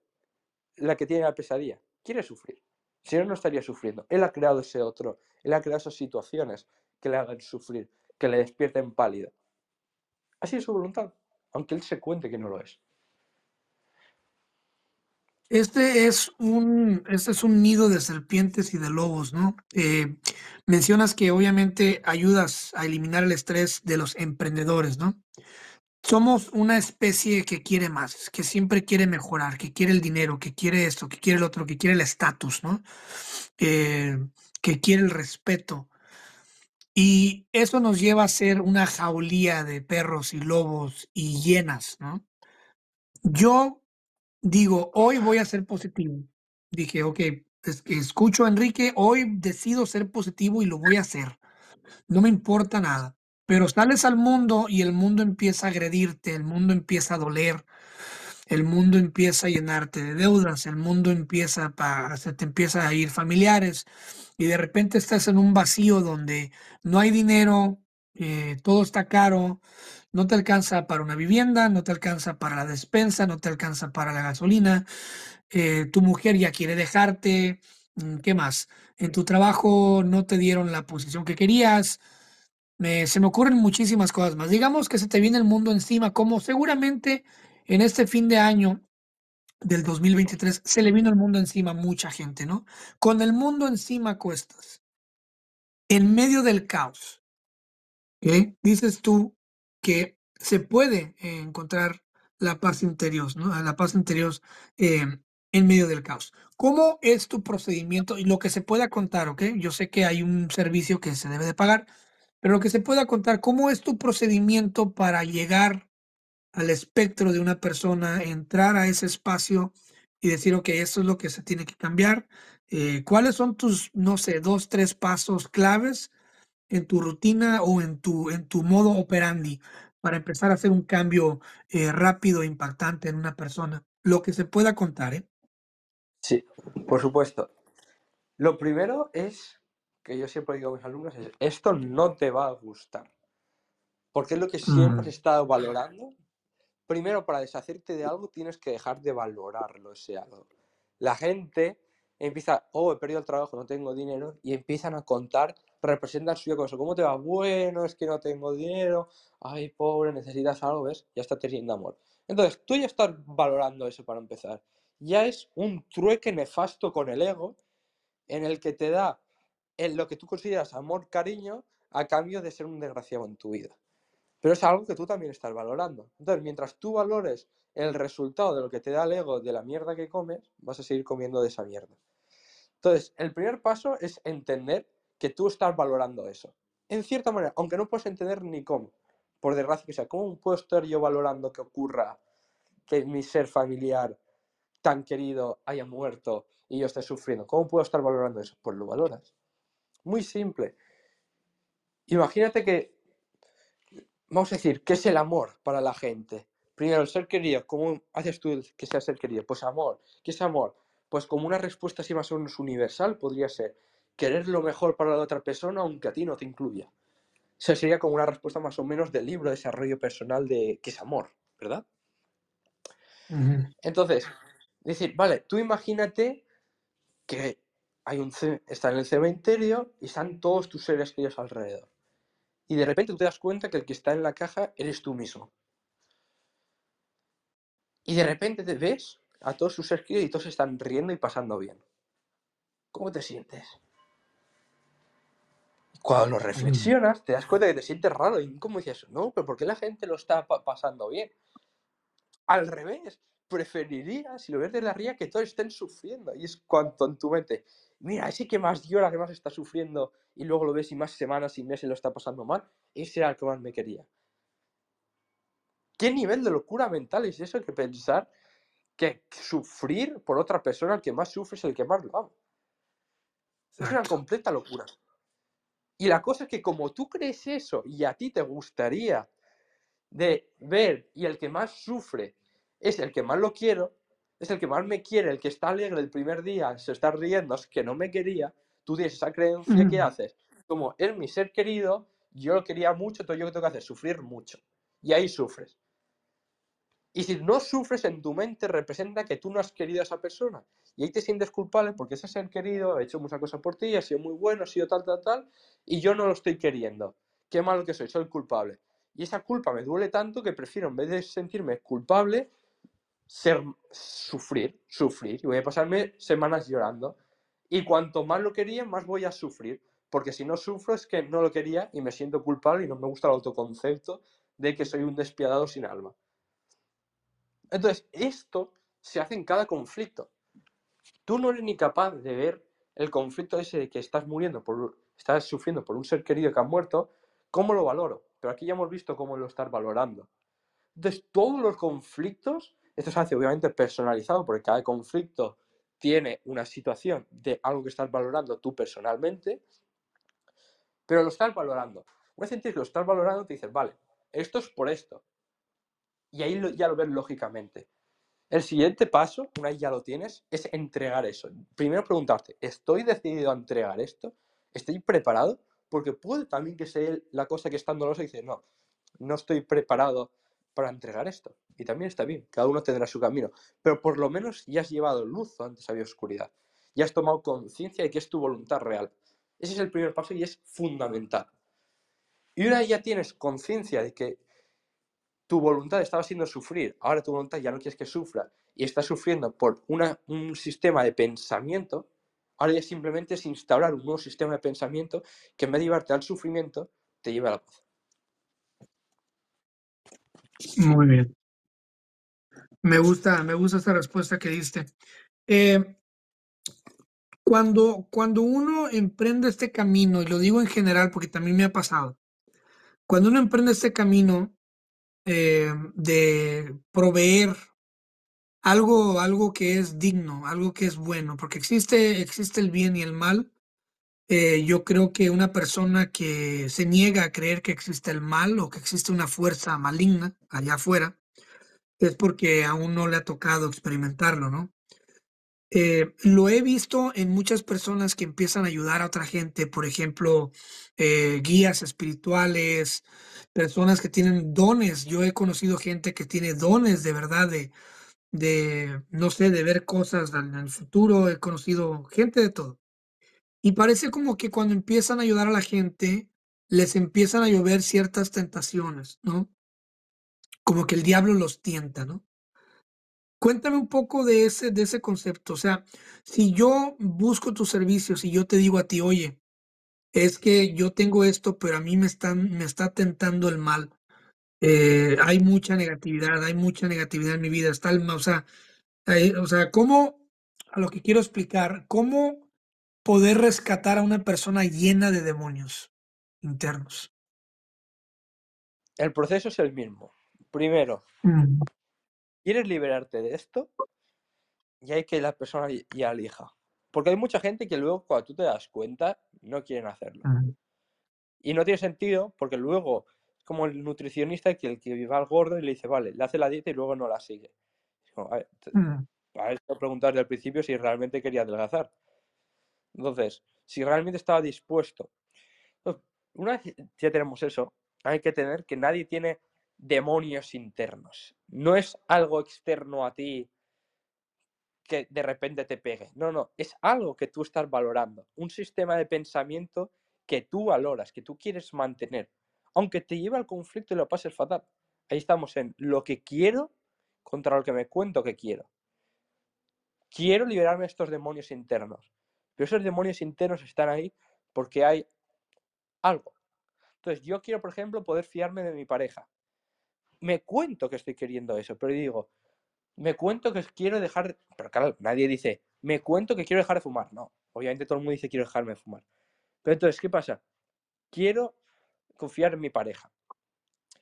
la que tiene la pesadilla, quiere sufrir. Si no, no estaría sufriendo. Él ha creado ese otro, él ha creado esas situaciones que le hagan sufrir, que le despierten pálido. Así es su voluntad, aunque él se cuente que no lo es. Este es un, este es un nido de serpientes y de lobos, ¿no? Eh, mencionas que obviamente ayudas a eliminar el estrés de los emprendedores, ¿no? Somos una especie que quiere más, que siempre quiere mejorar, que quiere el dinero, que quiere esto, que quiere el otro, que quiere el estatus, ¿no? Eh, que quiere el respeto. Y eso nos lleva a ser una jaulía de perros y lobos y hienas, ¿no? Yo digo, hoy voy a ser positivo. Dije, ok, escucho a Enrique, hoy decido ser positivo y lo voy a hacer. No me importa nada. Pero sales al mundo y el mundo empieza a agredirte, el mundo empieza a doler, el mundo empieza a llenarte de deudas, el mundo empieza a, se te empieza a ir familiares y de repente estás en un vacío donde no hay dinero, eh, todo está caro, no te alcanza para una vivienda, no te alcanza para la despensa, no te alcanza para la gasolina, eh, tu mujer ya quiere dejarte, mm, ¿qué más? En tu trabajo no te dieron la posición que querías, se me ocurren muchísimas cosas más. Digamos que se te viene el mundo encima, como seguramente en este fin de año del 2023 se le vino el mundo encima a mucha gente, ¿no? Con el mundo encima cuestas, en medio del caos, ¿qué? Dices tú que se puede encontrar la paz interior, ¿no? La paz interior em, en medio del caos. ¿Cómo es tu procedimiento y lo que se pueda contar, ok? Yo sé que hay un servicio que se debe de pagar, pero lo que se pueda contar, ¿cómo es tu procedimiento para llegar al espectro de una persona, entrar a ese espacio y decir, ok, esto es lo que se tiene que cambiar? Eh, ¿Cuáles son tus, no sé, dos, tres pasos claves en tu rutina o en tu, en tu modo operandi para empezar a hacer un cambio eh, rápido e impactante en una persona? Lo que se pueda contar, ¿eh? Sí, por supuesto. Lo primero es que yo siempre digo a mis alumnos es, esto no te va a gustar. Porque es lo que siempre he estado valorando. Primero, para deshacerte de algo, tienes que dejar de valorarlo, ese algo. La gente empieza, oh, he perdido el trabajo, no tengo dinero, y empiezan a contar, representan su cosa. ¿Cómo te va? Bueno, es que no tengo dinero, ay, pobre, necesitas algo, ¿ves? Ya está teniendo amor. Entonces, tú ya estás valorando eso para empezar. Ya es un trueque nefasto con el ego en el que te da en lo que tú consideras amor, cariño, a cambio de ser un desgraciado en tu vida. Pero es algo que tú también estás valorando. Entonces, mientras tú valores el resultado de lo que te da el ego de la mierda que comes, vas a seguir comiendo de esa mierda. Entonces, el primer paso es entender que tú estás valorando eso. En cierta manera, aunque no puedes entender ni cómo, por desgracia que sea, ¿cómo puedo estar yo valorando que ocurra que mi ser familiar tan querido haya muerto y yo esté sufriendo? ¿Cómo puedo estar valorando eso? Pues lo valoras. Muy simple. Imagínate que, vamos a decir, ¿qué es el amor para la gente? Primero, el ser querido. ¿Cómo haces tú que sea ser querido? Pues amor. ¿Qué es amor? Pues como una respuesta así más o menos universal podría ser querer lo mejor para la otra persona aunque a ti no te incluya. Eso sería como una respuesta más o menos del libro de desarrollo personal de qué es amor, ¿verdad? Entonces, decir, vale, tú imagínate que hay un está en el cementerio y están todos tus seres queridos alrededor. Y de repente tú te das cuenta que el que está en la caja eres tú mismo. Y de repente te ves a todos tus seres queridos y todos están riendo y pasando bien. ¿Cómo te sientes? Cuando lo reflexionas, te das cuenta que te sientes raro. ¿Y cómo dices? No, pero ¿por qué la gente lo está pasando bien? Al revés, preferiría, si lo ves de la ría, que todos estén sufriendo. Y es cuanto en tu mente, mira, ese que más llora, que más está sufriendo, y luego lo ves y más semanas y meses lo está pasando mal, ese era el que más me quería. ¿Qué nivel de locura mental es eso que pensar que sufrir por otra persona, el que más sufre es el que más lo ama? Es una completa locura. Y la cosa es que como tú crees eso y a ti te gustaría de ver y el que más sufre es el que más lo quiero, es el que más me quiere, el que está alegre el primer día, se está riendo, es que no me quería, tú tienes esa creencia, ¿qué haces? Como es mi ser querido, yo lo quería mucho, entonces yo que tengo que hacer, sufrir mucho. Y ahí sufres. Y si no sufres en tu mente, representa que tú no has querido a esa persona. Y ahí te sientes culpable porque ese ser querido ha hecho muchas cosas por ti, ha sido muy bueno, ha sido tal, tal, tal, y yo no lo estoy queriendo. Qué malo que soy, soy culpable. Y esa culpa me duele tanto que prefiero, en vez de sentirme culpable, ser, sufrir, sufrir. Y voy a pasarme semanas llorando. Y cuanto más lo quería, más voy a sufrir. Porque si no sufro es que no lo quería y me siento culpable y no me gusta el autoconcepto de que soy un despiadado sin alma. Entonces, esto se hace en cada conflicto. Tú no eres ni capaz de ver el conflicto ese de que estás muriendo, por, estás sufriendo por un ser querido que ha muerto, ¿cómo lo valoro? Pero aquí ya hemos visto cómo lo estás valorando. Entonces, todos los conflictos esto se hace obviamente personalizado porque cada conflicto tiene una situación de algo que estás valorando tú personalmente, pero lo estás valorando. Una vez que lo estás valorando, te dices, vale, esto es por esto. Y ahí ya lo ves lógicamente. El siguiente paso, una vez ya lo tienes, es entregar eso. Primero preguntarte, ¿estoy decidido a entregar esto? ¿Estoy preparado? Porque puede también que sea la cosa que está dolorosa y dice, no, no estoy preparado para entregar esto. Y también está bien, cada uno tendrá su camino. Pero por lo menos ya has llevado luz antes había oscuridad. Ya has tomado conciencia de que es tu voluntad real. Ese es el primer paso y es fundamental. Y una vez ya tienes conciencia de que tu voluntad estaba haciendo sufrir, ahora tu voluntad ya no quieres que sufra y estás sufriendo por una, un sistema de pensamiento, ahora ya simplemente es instaurar un nuevo sistema de pensamiento que en vez de llevarte al sufrimiento, te lleva a la paz. Muy bien. Me gusta, me gusta esta respuesta que diste. Eh, cuando, cuando uno emprende este camino, y lo digo en general porque también me ha pasado, cuando uno emprende este camino eh, de proveer algo, algo que es digno, algo que es bueno, porque existe, existe el bien y el mal. Eh, yo creo que una persona que se niega a creer que existe el mal o que existe una fuerza maligna allá afuera, es porque aún no le ha tocado experimentarlo, ¿no? Eh, lo he visto en muchas personas que empiezan a ayudar a otra gente, por ejemplo, eh, guías espirituales, personas que tienen dones. Yo he conocido gente que tiene dones de verdad de, de no sé, de ver cosas en el futuro. He conocido gente de todo. Y parece como que cuando empiezan a ayudar a la gente, les empiezan a llover ciertas tentaciones, ¿no? Como que el diablo los tienta, ¿no? Cuéntame un poco de ese, de ese concepto. O sea, si yo busco tus servicios y yo te digo a ti, oye, es que yo tengo esto, pero a mí me, están, me está tentando el mal. Eh, hay mucha negatividad, hay mucha negatividad en mi vida. Está el, o sea, o sea, ¿cómo, a lo que quiero explicar, cómo poder rescatar a una persona llena de demonios internos? El proceso es el mismo. Primero, mm. ¿Quieres liberarte de esto? Y hay que la persona ya elija. Porque hay mucha gente que luego, cuando tú te das cuenta, no quieren hacerlo. Y no tiene sentido porque luego es como el nutricionista que el que va al gordo y le dice, vale, le hace la dieta y luego no la sigue. a ver, preguntar al principio si realmente quería adelgazar. Entonces, si realmente estaba dispuesto. Una vez ya tenemos eso, hay que tener que nadie tiene demonios internos. No es algo externo a ti que de repente te pegue. No, no, es algo que tú estás valorando. Un sistema de pensamiento que tú valoras, que tú quieres mantener. Aunque te lleve al conflicto y lo pases fatal. Ahí estamos en lo que quiero contra lo que me cuento que quiero. Quiero liberarme de estos demonios internos. Pero esos demonios internos están ahí porque hay algo. Entonces, yo quiero, por ejemplo, poder fiarme de mi pareja me cuento que estoy queriendo eso, pero digo, me cuento que quiero dejar, pero claro, nadie dice, me cuento que quiero dejar de fumar. No, obviamente todo el mundo dice quiero dejarme de fumar. Pero entonces, ¿qué pasa? Quiero confiar en mi pareja.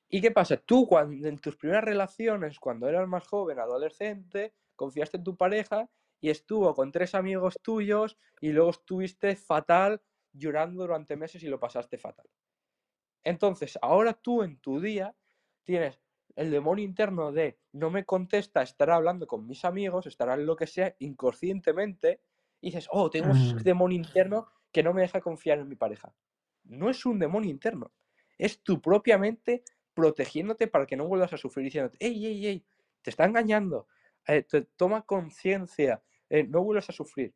¿Y qué pasa? Tú cuando, en tus primeras relaciones, cuando eras más joven, adolescente, confiaste en tu pareja y estuvo con tres amigos tuyos y luego estuviste fatal llorando durante meses y lo pasaste fatal. Entonces, ahora tú en tu día tienes el demonio interno de no me contesta, estará hablando con mis amigos, estará en lo que sea inconscientemente, y dices, oh, tengo un mm. demonio interno que no me deja confiar en mi pareja. No es un demonio interno, es tu propia mente protegiéndote para que no vuelvas a sufrir diciéndote, ey, ey, ey, te está engañando, eh, toma conciencia, eh, no vuelvas a sufrir.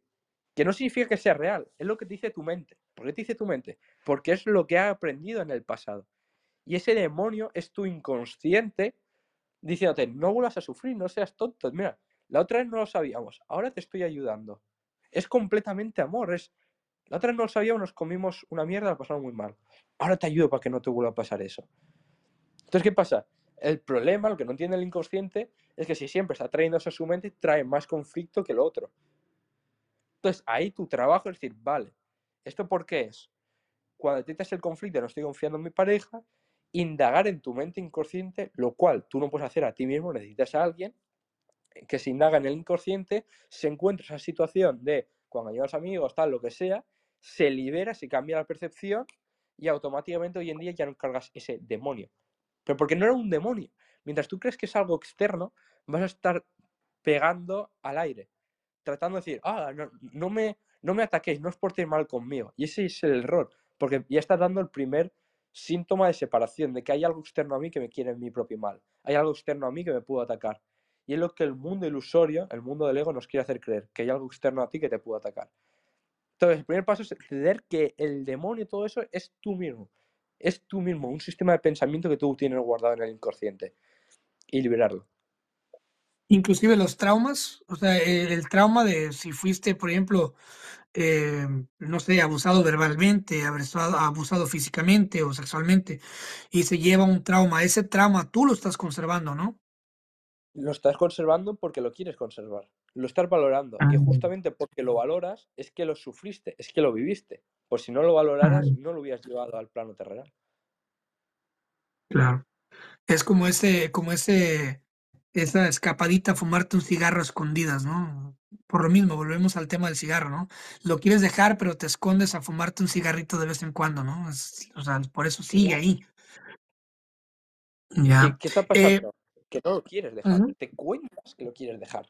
Que no significa que sea real, es lo que te dice tu mente. ¿Por qué te dice tu mente? Porque es lo que ha aprendido en el pasado. Y ese demonio es tu inconsciente diciéndote, no vuelvas a sufrir, no seas tonto. Mira, la otra vez no lo sabíamos, ahora te estoy ayudando. Es completamente amor. Es... La otra vez no lo sabíamos, nos comimos una mierda, la pasamos muy mal. Ahora te ayudo para que no te vuelva a pasar eso. Entonces, ¿qué pasa? El problema, lo que no entiende el inconsciente, es que si siempre está trayendo eso a su mente, trae más conflicto que lo otro. Entonces, ahí tu trabajo es decir, vale, ¿esto por qué es? Cuando detectas el conflicto, no estoy confiando en mi pareja, indagar en tu mente inconsciente, lo cual tú no puedes hacer a ti mismo, necesitas a alguien, que se indaga en el inconsciente, se encuentra esa situación de cuando llevas amigos, tal, lo que sea, se libera, se cambia la percepción y automáticamente hoy en día ya no cargas ese demonio. Pero porque no era un demonio. Mientras tú crees que es algo externo, vas a estar pegando al aire, tratando de decir, ah, no, me, no me ataquéis, no os portéis mal conmigo. Y ese es el error, porque ya estás dando el primer síntoma de separación, de que hay algo externo a mí que me quiere en mi propio mal, hay algo externo a mí que me puedo atacar. Y es lo que el mundo ilusorio, el mundo del ego, nos quiere hacer creer, que hay algo externo a ti que te puede atacar. Entonces, el primer paso es entender que el demonio y todo eso es tú mismo. Es tú mismo, un sistema de pensamiento que tú tienes guardado en el inconsciente. Y liberarlo. Inclusive los traumas, o sea, el trauma de si fuiste, por ejemplo, eh, no sé, abusado verbalmente, abusado, abusado físicamente o sexualmente, y se lleva un trauma, ese trauma tú lo estás conservando, ¿no? Lo estás conservando porque lo quieres conservar. Lo estás valorando. Y Ah, justamente porque lo valoras es que lo sufriste, es que lo viviste. Pues si no lo ah, valoraras, no lo hubieras llevado al plano terrenal. claro. Es como ese, como ese, esa escapadita a fumarte un cigarro a escondidas, ¿no? Por lo mismo, volvemos al tema del cigarro, ¿no? Lo quieres dejar, pero te escondes a fumarte un cigarrito de vez en cuando, ¿no? Es- o sea, por eso sigue ahí. ¿Qué, Ya. qué está Eh, pasando? Que no lo quieres dejar. Te cuentas que lo quieres dejar.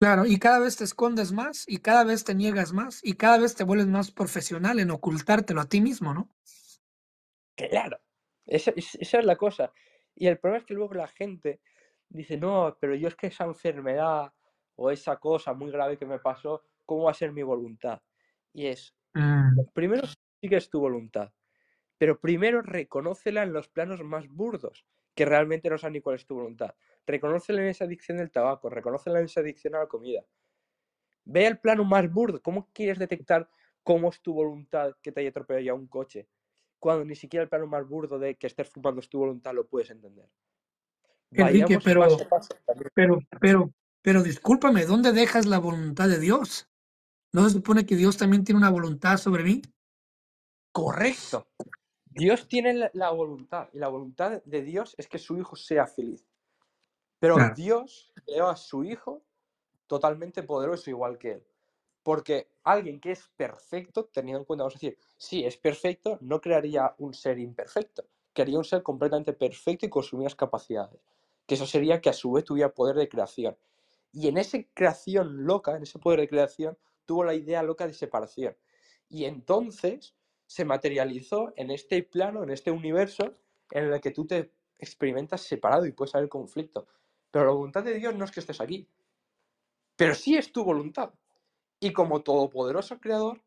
Claro, y cada vez te escondes más, y cada vez te niegas más, y cada vez te vuelves más profesional en ocultártelo a ti mismo, ¿no? Claro. Esa, es- esa es la cosa. Y el problema es que luego la gente dice, no, pero yo es que esa enfermedad o esa cosa muy grave que me pasó, ¿cómo va a ser mi voluntad? Y es, Mm, primero sigues tu voluntad, pero primero reconócela en los planos más burdos, que realmente no sabes ni cuál es tu voluntad. Reconócela en esa adicción del tabaco, reconócela en esa adicción a la comida. Ve el plano más burdo. ¿Cómo quieres detectar cómo es tu voluntad que te haya atropellado un coche? Cuando ni siquiera el plano más burdo de que estés fumando es tu voluntad lo puedes entender. Enrique, Vayamos pero, paso paso. pero, pero, pero discúlpame, ¿dónde dejas la voluntad de Dios? ¿No se supone que Dios también tiene una voluntad sobre mí? Correcto. Dios tiene la, la voluntad y la voluntad de Dios es que su hijo sea feliz. Pero Claro. Dios creó a su hijo totalmente poderoso igual que él. Porque alguien que es perfecto, teniendo en cuenta, vamos a decir, sí, es perfecto, no crearía un ser imperfecto. Crearía un ser completamente perfecto y con sus mismas capacidades. Que eso sería que a su vez tuviera poder de creación. Y en esa creación loca, en ese poder de creación, tuvo la idea loca de separación. Y entonces se materializó en este plano, en este universo, en el que tú te experimentas separado y puedes haber conflicto. Pero la voluntad de Dios no es que estés aquí, pero sí es tu voluntad. Y como todopoderoso creador,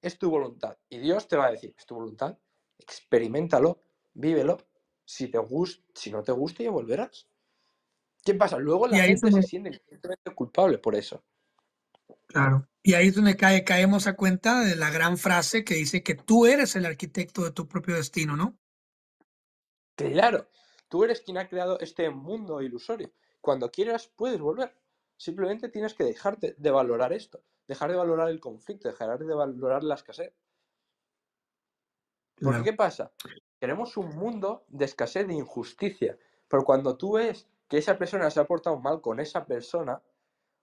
es tu voluntad. Y Dios te va a decir, es tu voluntad, experimentalo, vívelo. Si te gusta, si no te gusta, ya volverás. ¿Qué pasa? Luego la gente se siente culpable por eso. claro, y ahí es donde cae, caemos a cuenta de la gran frase que dice que tú eres el arquitecto de tu propio destino, ¿no? Claro, tú eres quien ha creado este mundo ilusorio. Cuando quieras, puedes volver. Simplemente tienes que dejarte de valorar esto, dejar de valorar el conflicto, dejar de valorar la escasez. Porque Claro. ¿qué pasa? Queremos un mundo de escasez, de injusticia. Pero cuando tú ves que esa persona se ha portado mal con esa persona,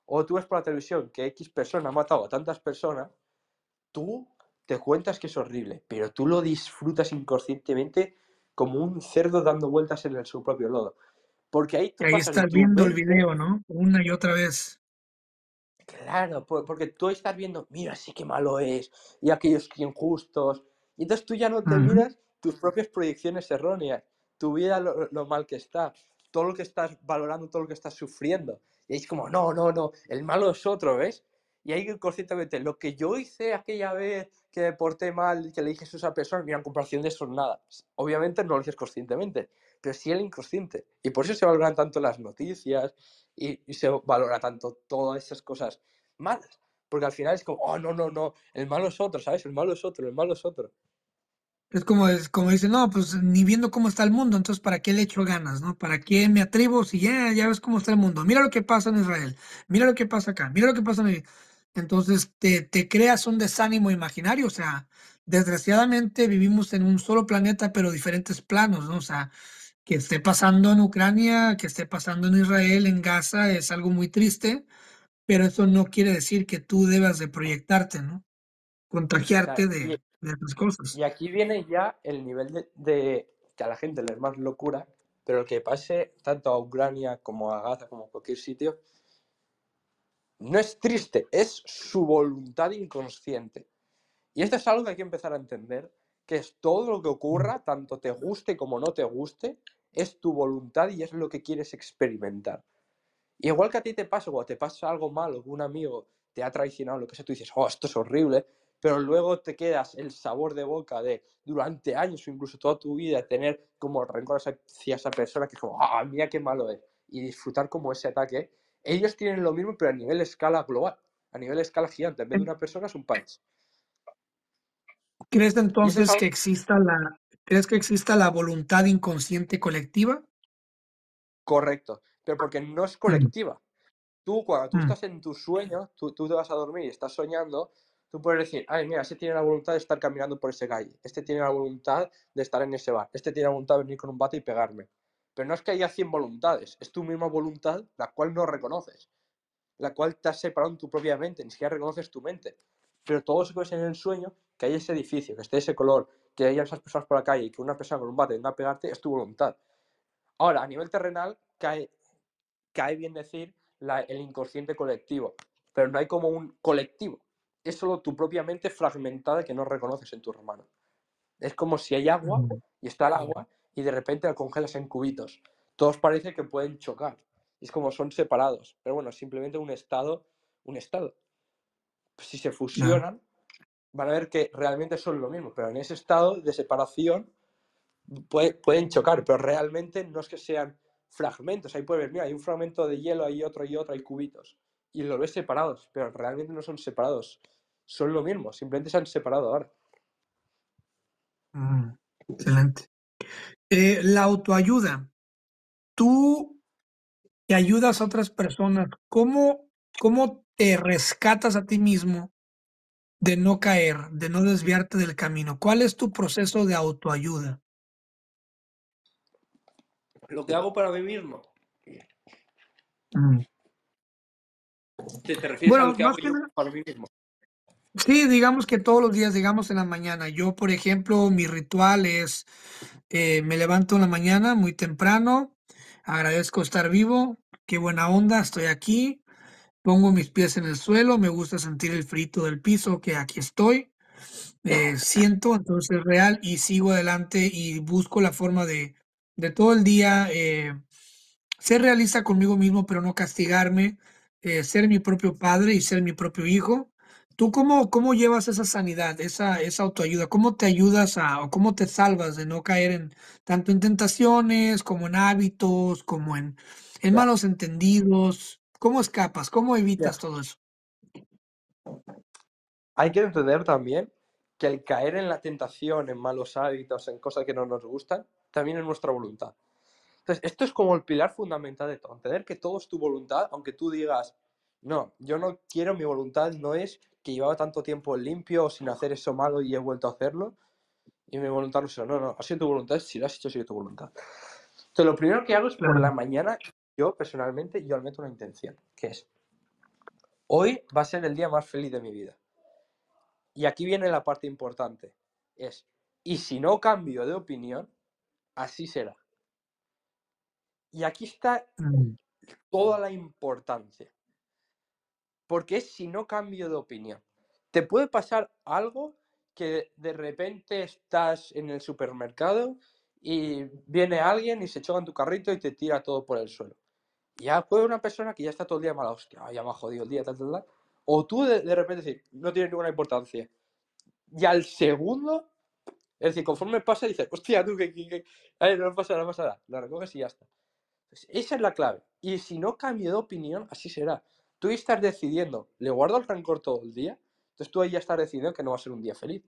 o tú ves por la televisión que X persona ha matado a tantas personas, tú te cuentas que es horrible, pero tú lo disfrutas inconscientemente como un cerdo dando vueltas en el, su propio lodo. Porque ahí tú ahí pasas estás viendo el video, ¿no? Una y otra vez. Claro, po- porque tú estás viendo, mira, sí que malo es, y aquellos que injustos. Y entonces tú ya no te miras tus propias proyecciones erróneas, tu vida, lo, lo mal que está, todo lo que estás valorando, todo lo que estás sufriendo. Y es como, no, no, no, el malo es otro, ¿ves? Y ahí conscientemente, lo que yo hice aquella vez que me porté mal que le dije eso a esa persona, mira, en comparación de eso, nada. Obviamente no lo dices conscientemente, pero sí el inconsciente. Y por eso se valoran tanto las noticias y, y se valora tanto todas esas cosas malas. Porque al final es como, oh, no, no, no, el malo es otro, ¿sabes? El malo es otro, el malo es otro. Es como, es como dice, no, pues ni viendo cómo está el mundo, entonces ¿para qué le echo ganas, no? ¿Para qué me atrevo si ya, ya ves cómo está el mundo? Mira lo que pasa en Israel, mira lo que pasa acá, mira lo que pasa en... Entonces te, te creas un desánimo imaginario, o sea, desgraciadamente vivimos en un solo planeta, pero diferentes planos, ¿no? O sea, que esté pasando en Ucrania, que esté pasando en Israel, en Gaza, es algo muy triste, pero eso no quiere decir que tú debas de proyectarte, ¿no? Contagiarte de, Y aquí viene ya el nivel de, que a la gente le es más locura, pero el que pase tanto a Ucrania como a Gaza, como a cualquier sitio, no es triste, es su voluntad inconsciente. Y esto es algo que hay que empezar a entender, que es todo lo que ocurra, tanto te guste como no te guste, es tu voluntad y es lo que quieres experimentar. Igual que a ti te pasa, cuando te pasa algo malo, un amigo te ha traicionado, lo que sea, tú dices, oh, esto es horrible, pero luego te quedas el sabor de boca de durante años o incluso toda tu vida tener como rencor hacia esa persona que es como, ah, mira qué malo es, y disfrutar como ese ataque, ellos tienen lo mismo, pero a nivel escala global, a nivel escala gigante, en vez de una persona es un país. ¿Crees entonces que exista la, crees que exista la voluntad inconsciente colectiva? Correcto, pero porque no es colectiva. Tú, cuando tú estás en tu sueño, tú, tú te vas a dormir y estás soñando, tú puedes decir, ay, mira, este tiene la voluntad de estar caminando por ese calle, este tiene la voluntad de estar en ese bar, este tiene la voluntad de venir con un bate y pegarme. Pero no es que haya 100 voluntades, es tu misma voluntad la cual no reconoces, la cual te has separado en tu propia mente, ni siquiera reconoces tu mente. Pero todo eso que ves en el sueño, que hay ese edificio, que esté ese color, que haya esas personas por la calle y que una persona con un bate venga a pegarte, es tu voluntad. Ahora, a nivel terrenal, cae, cae bien decir el inconsciente colectivo, pero no hay como un colectivo. Es solo tu propia mente fragmentada que no reconoces en tu hermano. Es como si hay agua y está el agua y de repente la congelas en cubitos. Todos parece que pueden chocar. Es como son separados. Pero bueno, simplemente un estado, un estado. Si se fusionan, van a ver que realmente son lo mismo. Pero en ese estado de separación pueden chocar, pero realmente no es que sean fragmentos. Ahí puedes ver, mira, hay un fragmento de hielo, hay otro y otro, hay cubitos. Y lo ves separados, pero realmente no son separados. Son lo mismo, simplemente se han separado ahora. Mm, excelente. Eh, la autoayuda. Tú que ayudas a otras personas, ¿cómo, ¿cómo te rescatas a ti mismo de no caer, de no desviarte del camino? ¿Cuál es tu proceso de autoayuda? Lo que hago para mí mismo. Mm. ¿Te, refieres a lo que hago para mí mismo? Sí, digamos que todos los días, digamos en la mañana. Yo, por ejemplo, mi ritual es, eh, me levanto en la mañana muy temprano, agradezco estar vivo, qué buena onda, estoy aquí, pongo mis pies en el suelo, me gusta sentir el frito del piso, que aquí estoy, eh, siento, entonces real y sigo adelante y busco la forma de, de todo el día eh, ser realista conmigo mismo, pero no castigarme, ser mi propio padre y ser mi propio hijo ¿Tú cómo, cómo llevas esa sanidad, esa, esa autoayuda? ¿Cómo te ayudas a, o cómo te salvas de no caer en tanto en tentaciones, como en hábitos, como en, en malos entendidos? ¿Cómo escapas? ¿Cómo evitas todo eso? Hay que entender también que el caer en la tentación, en malos hábitos, en cosas que no nos gustan, también es nuestra voluntad. Entonces, esto es como el pilar fundamental de todo. Entender que todo es tu voluntad, aunque tú digas, no, yo no quiero, mi voluntad no es que llevaba tanto tiempo limpio sin hacer eso malo y he vuelto a hacerlo. Y mi voluntad no es no, no, ha sido tu voluntad, si lo has hecho, ha sido tu voluntad. Entonces, lo primero que hago es por la mañana, yo personalmente, yo meto una intención, que es, hoy va a ser el día más feliz de mi vida. Y aquí viene la parte importante, es, y si no cambio de opinión, así será. Y aquí está mm. toda la importancia. Porque es si no cambio de opinión. Te puede pasar algo que de repente estás en el supermercado y viene alguien y se choca en tu carrito y te tira todo por el suelo. Ya puede una persona que ya está todo el día mala, hostia, ya me ha jodido el día, tal, tal, tal. O tú de, repente decir, no tiene ninguna importancia. Y al segundo, es decir, conforme pasa, dices, hostia, tú, que, que, no pasa nada, no pasa nada. Lo recoges y ya está. Esa es la clave. Y si no cambio de opinión, así será tú estás decidiendo, ¿le guardo el rencor todo el día? Entonces tú ahí ya estás decidiendo que no va a ser un día feliz.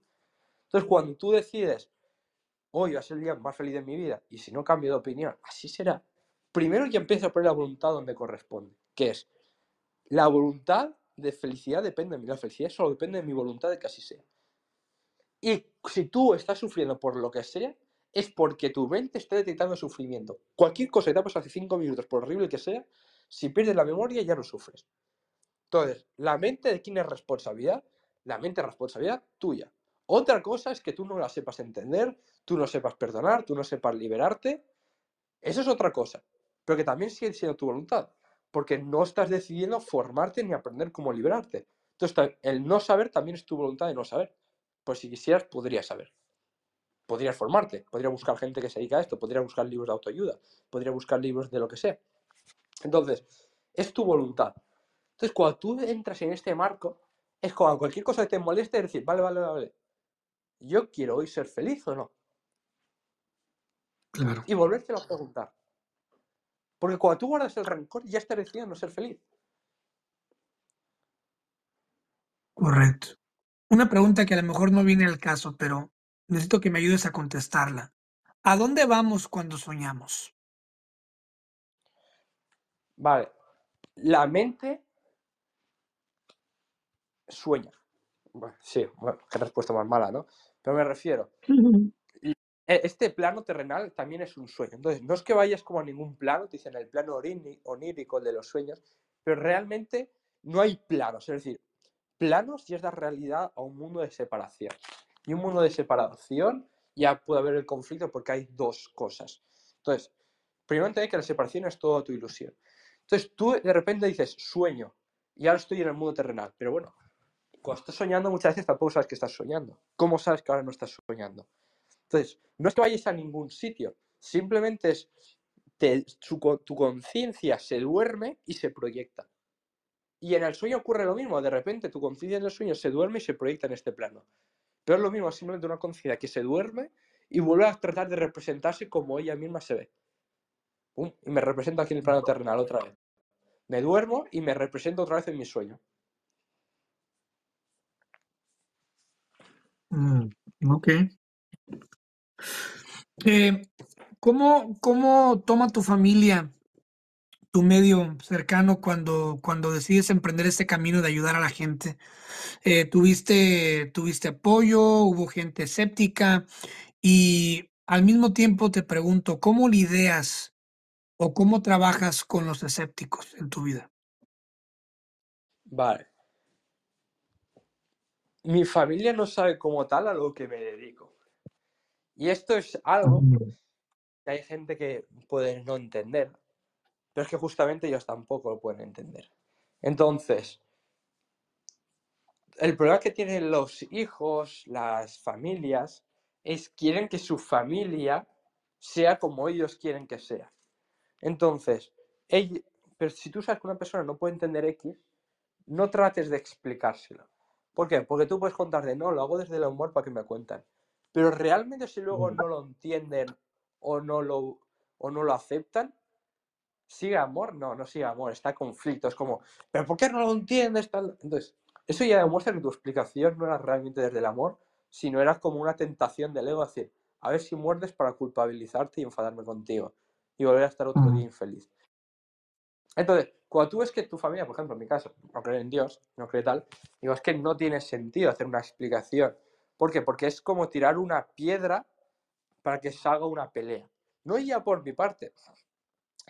Entonces cuando tú decides, hoy va a ser el día más feliz de mi vida, y si no cambio de opinión, así será. Primero ya empieza a poner la voluntad donde corresponde, que es, la voluntad de felicidad depende de mí, la felicidad solo depende de mi voluntad de que así sea. Y si tú estás sufriendo por lo que sea, es porque tu mente está detectando sufrimiento. Cualquier cosa que te ha pasado hace cinco minutos, por horrible que sea, si pierdes la memoria ya no sufres. Entonces, la mente de quién es responsabilidad, la mente es responsabilidad tuya. Otra cosa es que tú no la sepas entender, tú no sepas perdonar, tú no sepas liberarte. Eso es otra cosa. Pero que también sigue siendo tu voluntad. Porque no estás decidiendo formarte ni aprender cómo liberarte. Entonces, el no saber también es tu voluntad de no saber. Pues si quisieras, podrías saber. Podrías formarte, podrías buscar gente que se dedica a esto, podrías buscar libros de autoayuda, podrías buscar libros de lo que sea. Entonces, es tu voluntad. Entonces, cuando tú entras en este marco, es como cualquier cosa que te moleste, decir, vale, vale, vale, yo quiero hoy ser feliz o no. Claro. Y volverte a preguntar. Porque cuando tú guardas el rencor, ya estás decidiendo no ser feliz. Correcto. Una pregunta que a lo mejor no viene al caso, pero necesito que me ayudes a contestarla. ¿A dónde vamos cuando soñamos? Vale. La mente sueña. Bueno, sí, bueno, qué respuesta más mala, ¿no? Pero me refiero, e, este plano terrenal también es un sueño. Entonces, no es que vayas como a ningún plano, te dicen el plano onírico de los sueños, pero realmente no hay planos. Es decir, planos y es dar realidad a un mundo de separación. Y un mundo de separación ya puede haber el conflicto porque hay dos cosas. Entonces, primero entender que la separación es toda tu ilusión. Entonces, tú de repente dices, sueño, y ahora estoy en el mundo terrenal. Pero bueno, cuando estás soñando, muchas veces tampoco sabes que estás soñando. ¿Cómo sabes que ahora no estás soñando? Entonces, no es que vayas a ningún sitio, simplemente es tu conciencia se duerme y se proyecta. Y en el sueño ocurre lo mismo, de repente tu conciencia en el sueño se duerme y se proyecta en este plano. Pero es lo mismo, simplemente una conciencia que se duerme y vuelve a tratar de representarse como ella misma se ve. y me represento aquí en el plano terrenal otra vez. Me duermo y me represento otra vez en mi sueño. Mm, ok. Eh, ¿cómo, ¿Cómo toma tu familia, tu medio cercano, cuando, cuando decides emprender este camino de ayudar a la gente? Eh, ¿tuviste, ¿Tuviste apoyo? ¿Hubo gente escéptica? Y al mismo tiempo te pregunto, ¿cómo lidias o cómo trabajas con los escépticos en tu vida? Vale mi familia no sabe como tal a lo que me dedico. Y esto es algo que hay gente que puede no entender, pero es que justamente ellos tampoco lo pueden entender. Entonces, el problema que tienen los hijos, las familias, es quieren que su familia sea como ellos quieren que sea. Entonces, pero si tú sabes que una persona no puede entender X, no trates de explicárselo. ¿Por qué? Porque tú puedes contar de no, lo hago desde el amor para que me cuenten. Pero realmente si luego no lo entienden o no lo, o no lo aceptan, ¿sigue amor? No, no sigue amor, está conflicto. Es como, ¿pero por qué no lo entiendes? Entonces, eso ya demuestra que tu explicación no era realmente desde el amor, sino era como una tentación del ego, decir, a ver si muerdes para culpabilizarte y enfadarme contigo y volver a estar otro día infeliz. Entonces, cuando tú ves que tu familia, por ejemplo, en mi caso, no cree en Dios, no cree tal, digo, es que no tiene sentido hacer una explicación. ¿Por qué? Porque es como tirar una piedra para que salga una pelea. No ya por mi parte,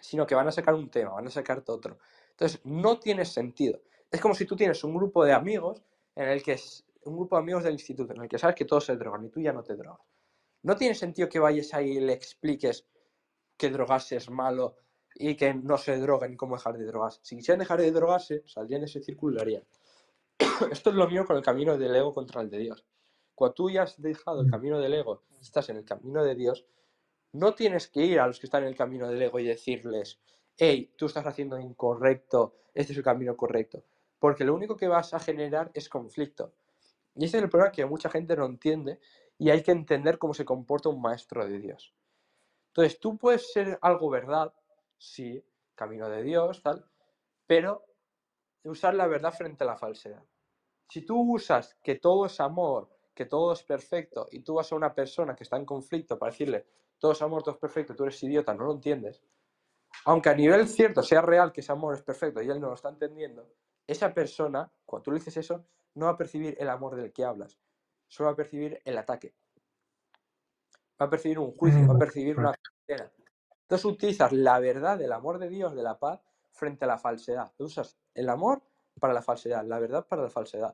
sino que van a sacar un tema, van a sacarte otro. Entonces, no tiene sentido. Es como si tú tienes un grupo de amigos en el que es un grupo de amigos del instituto, en el que sabes que todos se drogan y tú ya no te drogas. No tiene sentido que vayas ahí y le expliques que drogarse es malo y que no se droguen cómo dejar de drogarse. Si quisieran dejar de drogarse, saldrían ese círculo y lo harían. Esto es lo mío con el camino del ego contra el de Dios. Cuando tú ya has dejado el mm. camino del ego, estás en el camino de Dios, no tienes que ir a los que están en el camino del ego y decirles, hey, tú estás haciendo incorrecto, este es el camino correcto. Porque lo único que vas a generar es conflicto. Y ese es el problema que mucha gente no entiende y hay que entender cómo se comporta un maestro de Dios. Entonces, tú puedes ser algo verdad, sí, camino de Dios, tal, pero usar la verdad frente a la falsedad. Si tú usas que todo es amor, que todo es perfecto, y tú vas a una persona que está en conflicto para decirle, todo es amor, todo es perfecto, tú eres idiota, no lo entiendes, aunque a nivel cierto sea real que ese amor es perfecto y él no lo está entendiendo, esa persona, cuando tú le dices eso, no va a percibir el amor del que hablas, solo va a percibir el ataque. va a percibir un juicio, va a percibir una condena. Entonces utilizas la verdad del amor de Dios, de la paz, frente a la falsedad. Usas el amor para la falsedad, la verdad para la falsedad.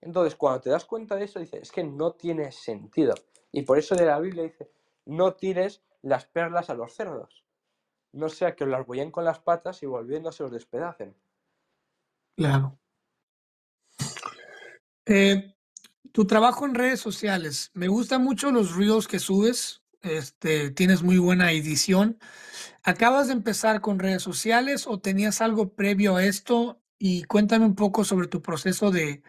Entonces, cuando te das cuenta de eso, dices, es que no tiene sentido. Y por eso de la Biblia dice, no tires las perlas a los cerdos. No sea que las bollen con las patas y volviéndose os despedacen. Claro. Eh, tu trabajo en redes sociales. Me gustan mucho los reels que subes. Este, tienes muy buena edición. ¿Acabas de empezar con redes sociales o tenías algo previo a esto? Y cuéntame un poco sobre tu proceso de,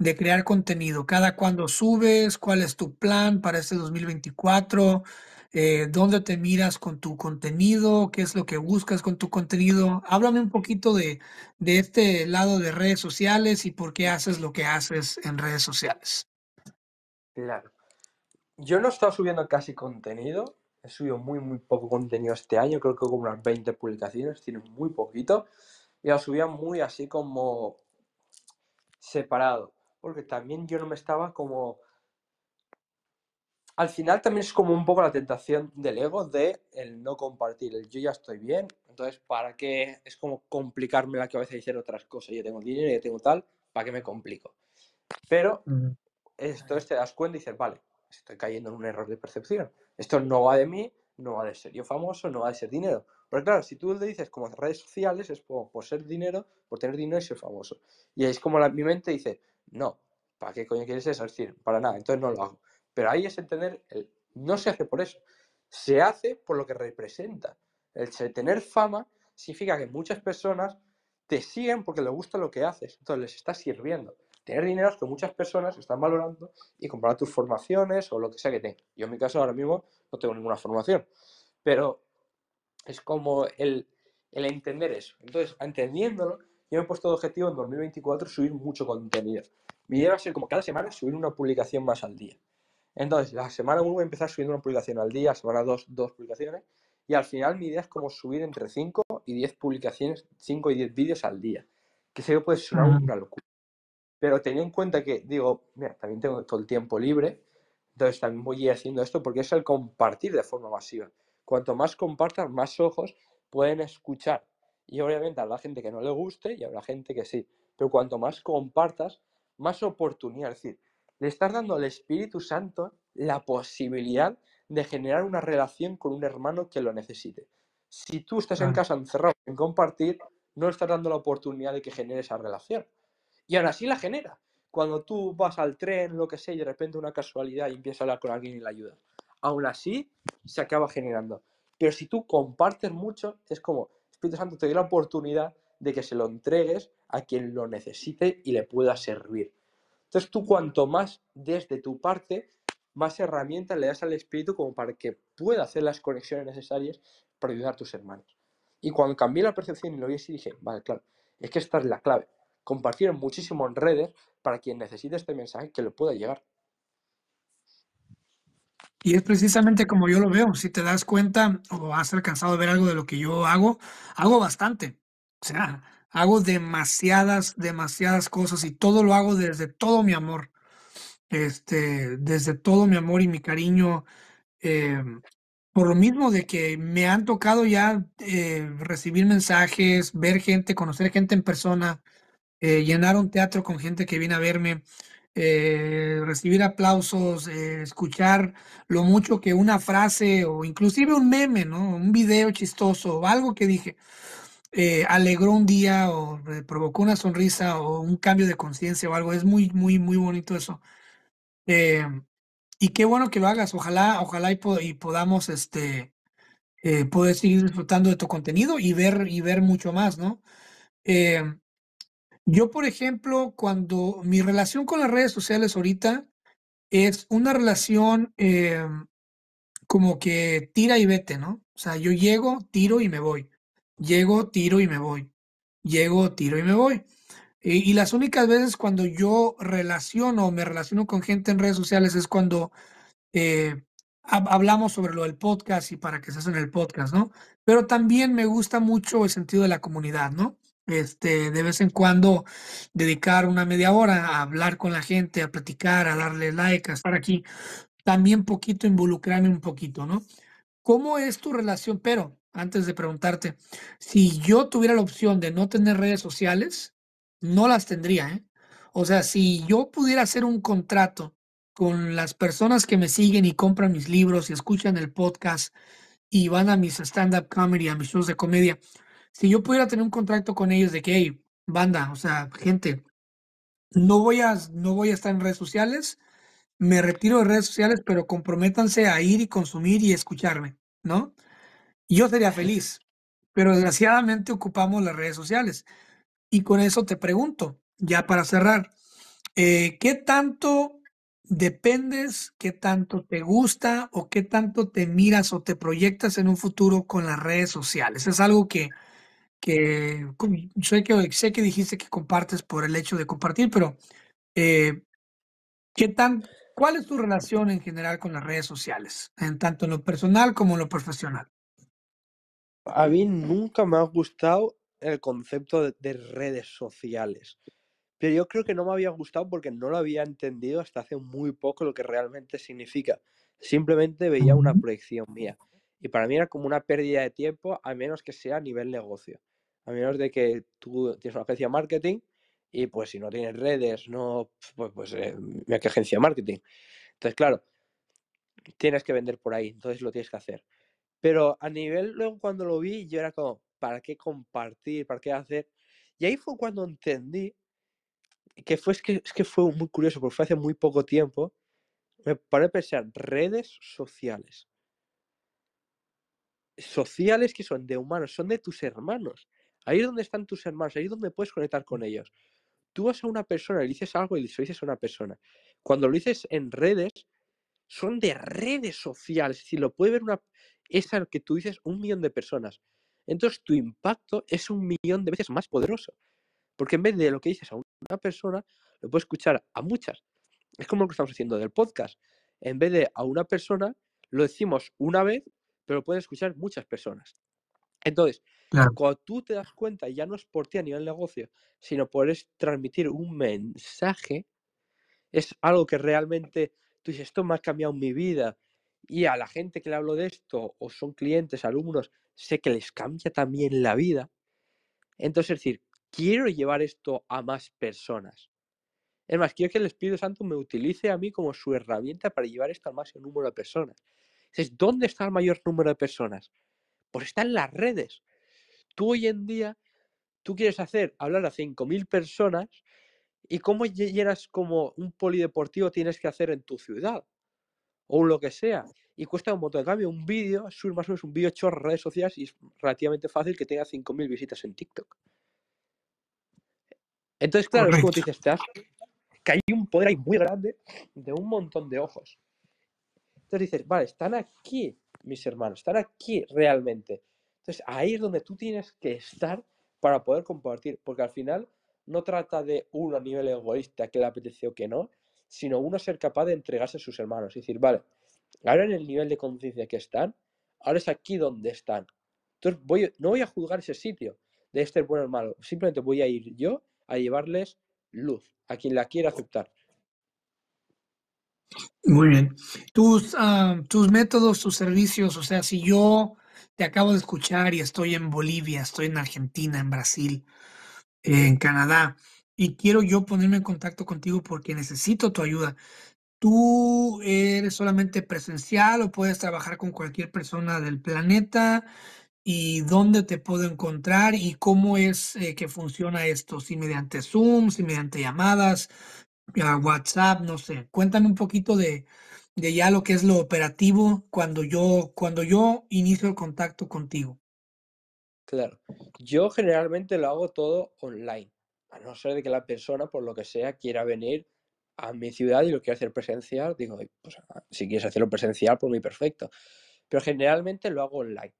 de crear contenido. ¿Cada cuándo subes? ¿Cuál es tu plan para este 2024? Eh, ¿dónde te miras con tu contenido? ¿Qué es lo que buscas con tu contenido? Háblame un poquito de, de este lado de redes sociales y por qué haces lo que haces en redes sociales. Claro. Yo no he estado subiendo casi contenido. He subido muy, muy poco contenido este año. Creo que como unas 20 publicaciones. Tiene muy poquito. Y lo subía muy así como separado. Porque también yo no me estaba como... Al final también es como un poco la tentación del ego de el no compartir. El yo ya estoy bien. Entonces, ¿para qué? Es como complicarme la cabeza y hacer otras cosas. Yo tengo dinero, yo tengo tal. ¿Para qué me complico? Pero entonces te das cuenta y dices, vale, estoy cayendo en un error de percepción. Esto no va de mí, no va de ser yo famoso, no va de ser dinero. Pero claro, si tú le dices como redes sociales, es por, por ser dinero, por tener dinero y ser famoso. Y es como la, mi mente dice, no, ¿para qué coño quieres eso? Es decir, para nada, entonces no lo hago. Pero ahí es entender, el, no se hace por eso, se hace por lo que representa. El tener fama significa que muchas personas te siguen porque les gusta lo que haces, entonces les está sirviendo tener dinero es que muchas personas están valorando y comprar tus formaciones o lo que sea que tengas. Yo en mi caso ahora mismo no tengo ninguna formación, pero es como el, el entender eso. Entonces, entendiéndolo, yo me he puesto de objetivo en 2024 subir mucho contenido. Mi idea va a ser como cada semana subir una publicación más al día. Entonces, la semana 1 voy a empezar subiendo una publicación al día, semana 2, dos publicaciones, y al final mi idea es como subir entre 5 y 10 publicaciones, 5 y 10 vídeos al día. Que sé que puede sonar una locura. Pero teniendo en cuenta que, digo, mira, también tengo todo el tiempo libre, entonces también voy a ir haciendo esto porque es el compartir de forma masiva. Cuanto más compartas, más ojos pueden escuchar. Y obviamente habrá gente que no le guste y habrá gente que sí. Pero cuanto más compartas, más oportunidad. Es decir, le estás dando al Espíritu Santo la posibilidad de generar una relación con un hermano que lo necesite. Si tú estás en casa encerrado en compartir, no le estás dando la oportunidad de que genere esa relación. Y aún así la genera. Cuando tú vas al tren, lo que sé, y de repente una casualidad y empiezas a hablar con alguien y le ayudas. Aún así se acaba generando. Pero si tú compartes mucho, es como Espíritu Santo te dio la oportunidad de que se lo entregues a quien lo necesite y le pueda servir. Entonces tú cuanto más desde tu parte, más herramientas le das al Espíritu como para que pueda hacer las conexiones necesarias para ayudar a tus hermanos. Y cuando cambié la percepción y lo vi así, dije, vale, claro, es que esta es la clave compartir muchísimo en redes para quien necesite este mensaje que le pueda llegar. Y es precisamente como yo lo veo. Si te das cuenta o has alcanzado a ver algo de lo que yo hago, hago bastante. O sea, hago demasiadas, demasiadas cosas y todo lo hago desde todo mi amor. Este, desde todo mi amor y mi cariño. Eh, por lo mismo de que me han tocado ya eh, recibir mensajes, ver gente, conocer gente en persona, eh, llenar un teatro con gente que viene a verme, eh, recibir aplausos, eh, escuchar lo mucho que una frase o inclusive un meme, ¿no? Un video chistoso o algo que dije eh, alegró un día o provocó una sonrisa o un cambio de conciencia o algo. Es muy, muy, muy bonito eso. Y qué bueno que lo hagas. Ojalá, ojalá y, y podamos este, poder seguir disfrutando de tu contenido y ver, y ver mucho más, ¿no? Yo, por ejemplo, cuando mi relación con las redes sociales ahorita es una relación eh, como que tira y vete, ¿no? O sea, yo llego, tiro y me voy. Llego, tiro y me voy. Llego, tiro y me voy. Y, las únicas veces cuando yo relaciono o me relaciono con gente en redes sociales es cuando eh, hab- hablamos sobre lo del podcast y para que se en el podcast, ¿no? Pero también me gusta mucho el sentido de la comunidad, ¿no? Este, de vez en cuando dedicar una media hora a hablar con la gente, a platicar, a darle like, a estar aquí. también poquito involucrarme un poquito, ¿no? ¿Cómo es tu relación? Pero antes de preguntarte, si yo tuviera la opción de no tener redes sociales, no las tendría, ¿eh? O sea, si yo pudiera hacer un contrato con las personas que me siguen y compran mis libros y escuchan el podcast y van a mis stand-up comedy, a mis shows de comedia, si yo pudiera tener un contrato con ellos de que, hey, banda, o sea, gente, no voy a, no voy a estar en redes sociales, me retiro de redes sociales, pero comprométanse a ir y consumir y escucharme, ¿no? Yo sería feliz, pero desgraciadamente ocupamos las redes sociales. Y con eso te pregunto, ya para cerrar, eh, ¿qué tanto dependes, qué tanto te gusta o qué tanto te miras o te proyectas en un futuro con las redes sociales? Es algo que, que sé que, sé que dijiste que compartes por el hecho de compartir, pero eh, ¿qué tan, ¿cuál es tu relación en general con las redes sociales, en tanto en lo personal como en lo profesional? A mí nunca me ha gustado el concepto de, de redes sociales. Pero yo creo que no me había gustado porque no lo había entendido hasta hace muy poco lo que realmente significa. Simplemente veía una proyección mía. Y para mí era como una pérdida de tiempo, a menos que sea a nivel negocio. A menos de que tú tienes una agencia de marketing y pues si no tienes redes, no, pues, pues eh, mira qué agencia de marketing. Entonces, claro, tienes que vender por ahí, entonces lo tienes que hacer. Pero a nivel, luego cuando lo vi, yo era como, ¿para qué compartir? ¿Para qué hacer? Y ahí fue cuando entendí que fue, es que, es que fue muy curioso, porque fue hace muy poco tiempo, me paré a pensar, redes sociales. Sociales que son de humanos, son de tus hermanos. Ahí es donde están tus hermanos, ahí es donde puedes conectar con ellos. Tú vas a una persona le dices algo y le dices a una persona. Cuando lo dices en redes, son de redes sociales, es decir, lo puede ver una, es al que tú dices un millón de personas. Entonces tu impacto es un millón de veces más poderoso. Porque en vez de lo que dices a una persona, lo puedes escuchar a muchas. Es como lo que estamos haciendo del podcast. En vez de a una persona, lo decimos una vez, pero lo pueden escuchar muchas personas. Entonces, Cuando tú te das cuenta, ya no es por ti a nivel negocio, sino por es transmitir un mensaje, es algo que realmente tú dices, esto me ha cambiado mi vida. Y a la gente que le hablo de esto, o son clientes, alumnos, sé que les cambia también la vida. Entonces, es decir, quiero llevar esto a más personas. Es más, quiero que el Espíritu Santo me utilice a mí como su herramienta para llevar esto al máximo número de personas. Entonces, ¿dónde está el mayor número de personas? Pues está en las redes. Tú hoy en día, tú quieres hacer hablar a 5.000 personas y cómo lle- llenas como un polideportivo tienes que hacer en tu ciudad o lo que sea. Y cuesta un montón. En cambio, un vídeo, más o menos un vídeo hecho en redes sociales y es relativamente fácil que tenga 5.000 visitas en TikTok. Entonces, claro, es como Correcto. dices, te que hay un poder ahí muy grande de un montón de ojos. Entonces dices, vale, están aquí mis hermanos, están aquí realmente. Entonces ahí es donde tú tienes que estar para poder compartir, porque al final no trata de uno a nivel egoísta que le apeteció que no, sino uno ser capaz de entregarse a sus hermanos y decir, vale, ahora en el nivel de conciencia que están, ahora es aquí donde están. Entonces no voy a juzgar ese sitio de este bueno o malo, simplemente voy a ir yo a llevarles luz a quien la quiera aceptar. Muy bien. Tus, ah, tus métodos, tus servicios, o sea, si yo te acabo de escuchar y estoy en Bolivia, estoy en Argentina, en Brasil, en Canadá, y quiero yo ponerme en contacto contigo porque necesito tu ayuda. ¿Tú eres solamente presencial o puedes trabajar con cualquier persona del planeta? ¿Y dónde te puedo encontrar? ¿Y cómo es eh, que funciona esto? ¿Si mediante Zoom, si mediante llamadas, WhatsApp, no sé? Cuéntame un poquito de, de ya lo que es lo operativo cuando yo, cuando yo inicio el contacto contigo. Claro. Yo generalmente lo hago todo online, a no ser de que la persona, por lo que sea, quiera venir a mi ciudad y lo quiera hacer presencial. Digo, "Ay, pues ah, si quieres hacerlo presencial, por mí perfecto. Pero generalmente lo hago online.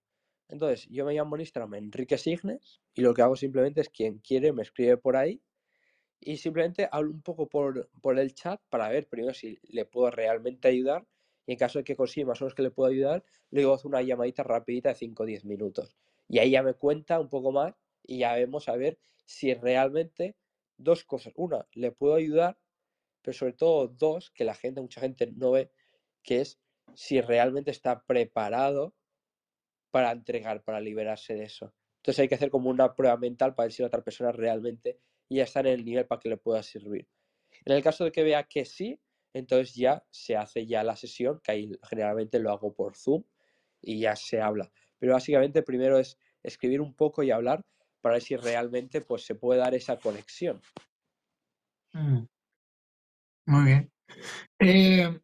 Entonces, yo me llamo en Instagram Enrique Signes y lo que hago simplemente es quien quiere me escribe por ahí y simplemente hablo un poco por, por el chat para ver primero si le puedo realmente ayudar y en caso de que consiga más o menos que le puedo ayudar, luego hago una llamadita rapidita de 5 o 10 minutos. Y ahí ya me cuenta un poco más y ya vemos a ver si realmente dos cosas. Una, le puedo ayudar, pero sobre todo dos, que la gente, mucha gente no ve, que es si realmente está preparado para entregar, para liberarse de eso. Entonces hay que hacer como una prueba mental para ver si la otra persona realmente ya está en el nivel para que le pueda servir. En el caso de que vea que sí, entonces ya se hace ya la sesión, que ahí generalmente lo hago por Zoom y ya se habla. Pero básicamente primero es escribir un poco y hablar para ver si realmente pues, se puede dar esa conexión. Mm. Muy bien. Eh,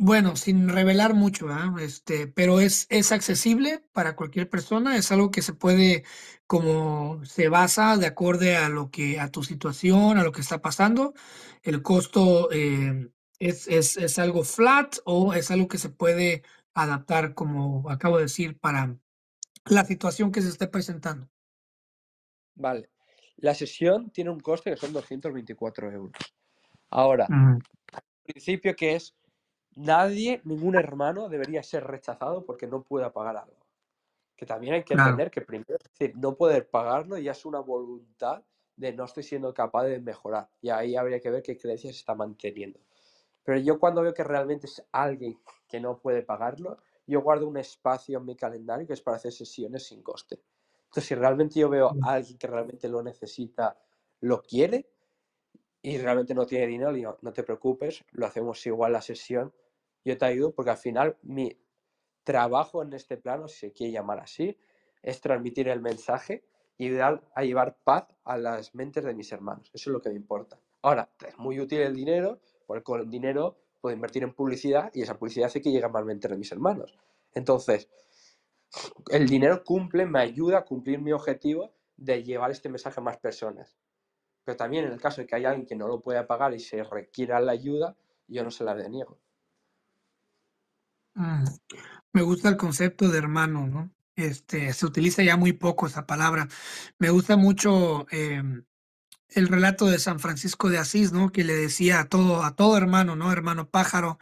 bueno, sin revelar mucho, Este, pero es, es accesible para cualquier persona, es algo que se puede, como se basa de acuerdo a lo que, a tu situación, a lo que está pasando. El costo eh, es, es, es algo flat o es algo que se puede adaptar, como acabo de decir, para la situación que se esté presentando. Vale. La sesión tiene un coste que son 224 euros. Ahora, principio que es nadie, ningún hermano debería ser rechazado porque no pueda pagar algo. Que también hay que entender que primero, es decir, no poder pagarlo ya es una voluntad de no estoy siendo capaz de mejorar. Y ahí habría que ver qué creencia se está manteniendo. Pero yo cuando veo que realmente es alguien que no puede pagarlo, yo guardo un espacio en mi calendario que es para hacer sesiones sin coste. Entonces, si realmente yo veo a alguien que realmente lo necesita, lo quiere, y realmente no tiene dinero, no te preocupes, lo hacemos igual la sesión, yo te ayudo porque al final mi trabajo en este plano, si se quiere llamar así, es transmitir el mensaje y ayudar a llevar paz a las mentes de mis hermanos. Eso es lo que me importa. Ahora, es muy útil el dinero, porque con el dinero puedo invertir en publicidad y esa publicidad hace que llegue más mentes de mis hermanos. Entonces, el dinero cumple, me ayuda a cumplir mi objetivo de llevar este mensaje a más personas. Pero también en el caso de que haya alguien que no lo pueda pagar y se requiera la ayuda, yo no se la deniego. Mm, me gusta el concepto de hermano, ¿no? Este, se utiliza ya muy poco esa palabra. Me gusta mucho em, el relato de San Francisco de Asís, ¿no? Que le decía a todo, a todo hermano, ¿no? Hermano pájaro,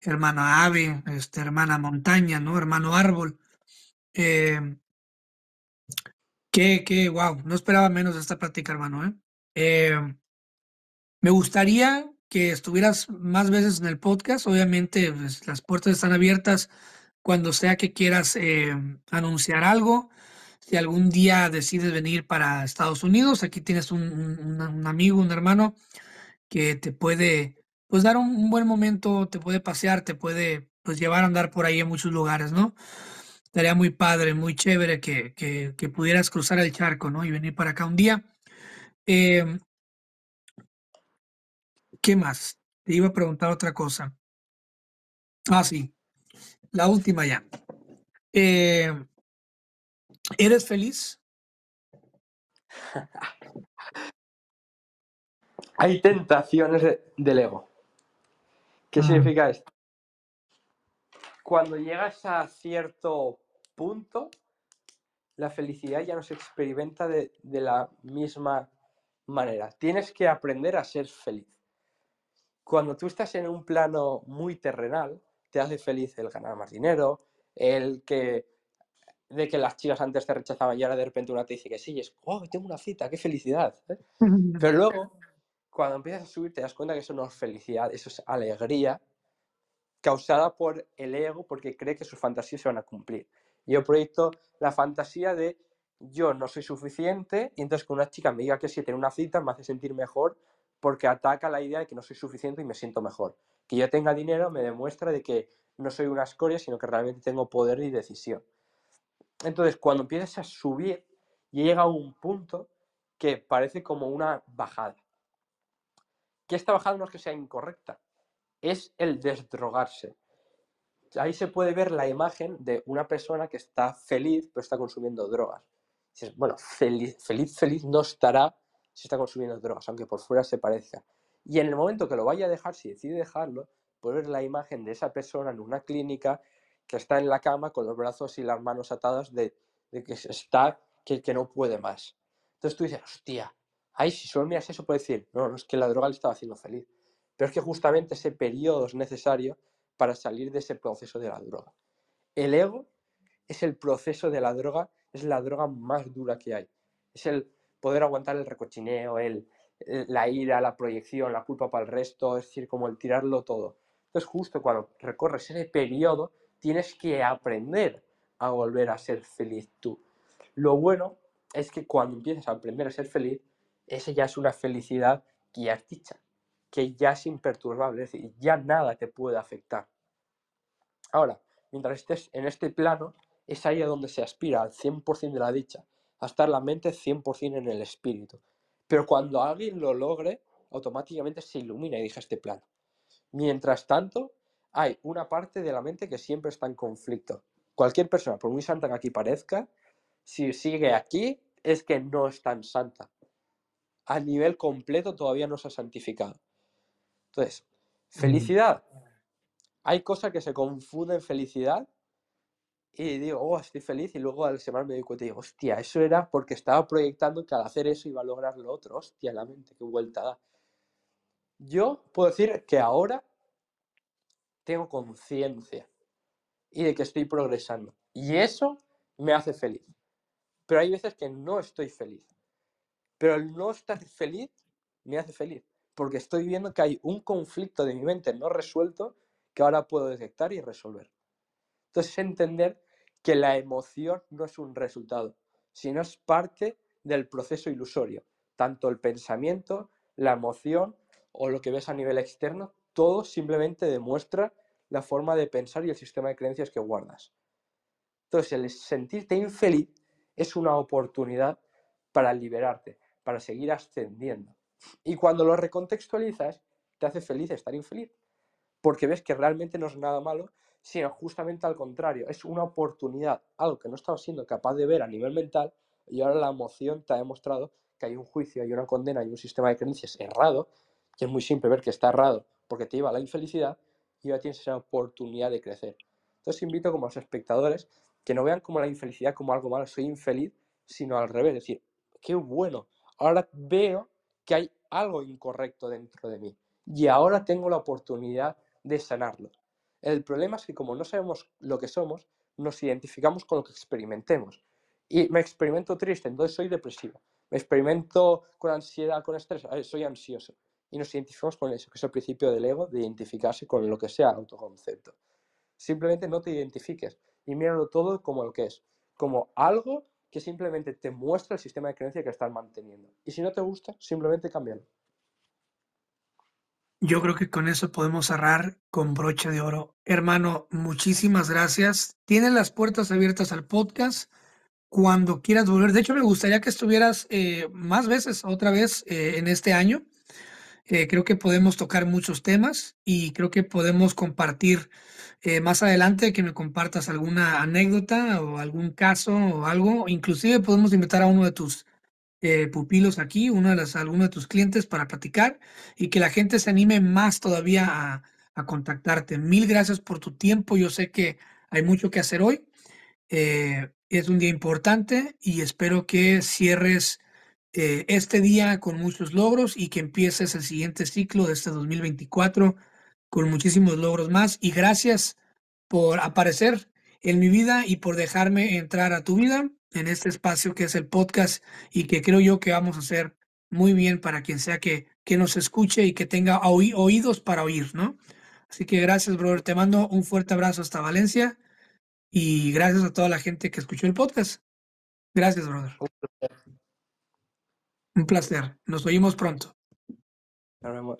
hermano ave, este, hermana montaña, ¿no? Hermano árbol. Qué, qué, wow, no esperaba menos de esta práctica, hermano, ¿eh? Em, me gustaría que estuvieras más veces en el podcast. Obviamente, pues, las puertas están abiertas cuando sea que quieras em, anunciar algo. Si algún día decides venir para Estados Unidos, aquí tienes un, amigo, un hermano que te puede pues dar un, buen momento, te puede pasear, te puede pues llevar a andar por ahí en muchos lugares, ¿no? Estaría muy padre, muy chévere que, que pudieras cruzar el charco, ¿no? Y venir para acá un día. Em, ¿Qué más? Te iba a preguntar otra cosa. Ah, sí. La última ya. Em, ¿Eres feliz? Hay tentaciones del ego. ¿Qué significa esto? Cuando llegas a cierto punto, la felicidad ya no se experimenta de la misma manera. Tienes que aprender a ser feliz. Cuando tú estás en un plano muy terrenal, te hace feliz el ganar más dinero, el que de que las chicas antes te rechazaban y ahora de repente una te dice que sí, y es, oh, tengo una cita, qué felicidad. ¿eh? Pero luego, cuando empiezas a subir, te das cuenta que eso no es felicidad, eso es alegría causada por el ego porque cree que sus fantasías se van a cumplir. Yo proyecto la fantasía de yo no soy suficiente y entonces que una chica me diga que sí, tener una cita me hace sentir mejor porque ataca la idea de que no soy suficiente y me siento mejor. Que yo tenga dinero me demuestra de que no soy una escoria, sino que realmente tengo poder y decisión. Entonces, cuando empiezas a subir, llega un punto que parece como una bajada. Que esta bajada no es que sea incorrecta, es el desdrogarse. Ahí se puede ver la imagen de una persona que está feliz pero está consumiendo drogas bueno, feliz, feliz, feliz no estará si está consumiendo drogas, aunque por fuera se parezca. Y en el momento que lo vaya a dejar, si decide dejarlo, puede ver la imagen de esa persona en una clínica que está en la cama con los brazos y las manos atadas de, que está, que, que no puede más. Entonces tú dices, hostia, ay, si solo miras eso, puedes decir, no, no es que la droga le estaba haciendo feliz. Pero es que justamente ese periodo es necesario para salir de ese proceso de la droga. El ego es el proceso de la droga es la droga más dura que hay. Es el poder aguantar el recochineo, el, la ira, la proyección, la culpa para el resto, es decir, como el tirarlo todo. Entonces, justo cuando recorres ese periodo, tienes que aprender a volver a ser feliz tú. Lo bueno es que cuando empiezas a aprender a ser feliz, esa ya es una felicidad que ya es dicha, que ya es imperturbable, es decir, ya nada te puede afectar. Ahora, mientras estés en este plano, es ahí a donde se aspira al 100% de la dicha, a estar la mente 100% en el espíritu. Pero cuando alguien lo logre, automáticamente se ilumina y deja este plano. Mientras tanto, hay una parte de la mente que siempre está en conflicto. Cualquier persona, por muy santa que aquí parezca, si sigue aquí, es que no es tan santa. A nivel completo todavía no se ha santificado. Entonces, felicidad. Hay cosas que se confunden felicidad y digo, oh, estoy feliz, y luego al semana me doy cuenta y digo, hostia, eso era porque estaba proyectando que al hacer eso iba a lograr lo otro. Hostia, la mente, qué vuelta da. Yo puedo decir que ahora tengo conciencia y de que estoy progresando. Y eso me hace feliz. Pero hay veces que no estoy feliz. Pero el no estar feliz me hace feliz. Porque estoy viendo que hay un conflicto de mi mente no resuelto que ahora puedo detectar y resolver. Entonces, entender que la emoción no es un resultado, sino es parte del proceso ilusorio. Tanto el pensamiento, la emoción o lo que ves a nivel externo, todo simplemente demuestra la forma de pensar y el sistema de creencias que guardas. Entonces, el sentirte infeliz es una oportunidad para liberarte, para seguir ascendiendo. Y cuando lo recontextualizas, te hace feliz estar infeliz, porque ves que realmente no es nada malo, sino justamente al contrario, es una oportunidad, algo que no estabas siendo capaz de ver a nivel mental y ahora la emoción te ha demostrado que hay un juicio, hay una condena, hay un sistema de creencias errado, que es muy simple ver que está errado porque te lleva a la infelicidad y ahora tienes esa oportunidad de crecer. Entonces invito como a los espectadores que no vean como la infelicidad como algo malo, soy infeliz, sino al revés, es decir, qué bueno, ahora veo que hay algo incorrecto dentro de mí y ahora tengo la oportunidad de sanarlo. El problema es que como no sabemos lo que somos, nos identificamos con lo que experimentemos. Y me experimento triste, entonces soy depresivo. Me experimento con ansiedad, con estrés, soy ansioso. Y nos identificamos con eso, que es el principio del ego, de identificarse con lo que sea autoconcepto. Simplemente no te identifiques y míralo todo como lo que es, como algo que simplemente te muestra el sistema de creencia que estás manteniendo. Y si no te gusta, simplemente cámbialo. Yo creo que con eso podemos cerrar con broche de oro. Hermano, muchísimas gracias. Tienes las puertas abiertas al podcast cuando quieras volver. De hecho, me gustaría que estuvieras eh, más veces, otra vez, eh, en este año. Eh, creo que podemos tocar muchos temas y creo que podemos compartir más adelante que me compartas alguna anécdota o algún caso o algo. Inclusive podemos invitar a uno de tus eh, pupilos aquí, uno de las, alguno de tus clientes para platicar y que la gente se anime más todavía a, contactarte. Mil gracias por tu tiempo. Yo sé que hay mucho que hacer hoy. Eh, es un día importante y espero que cierres eh, este día con muchos logros y que empieces el siguiente ciclo de este 2024 con muchísimos logros más. Y gracias por aparecer en mi vida y por dejarme entrar a tu vida en este espacio que es el podcast y que creo yo que vamos a hacer muy bien para quien sea que, que nos escuche y que tenga oídos para oír, ¿no? Así que gracias, brother. Te mando un fuerte abrazo hasta Valencia y gracias a toda la gente que escuchó el podcast. Gracias, brother. Un placer. Nos oímos pronto. Nos vemos.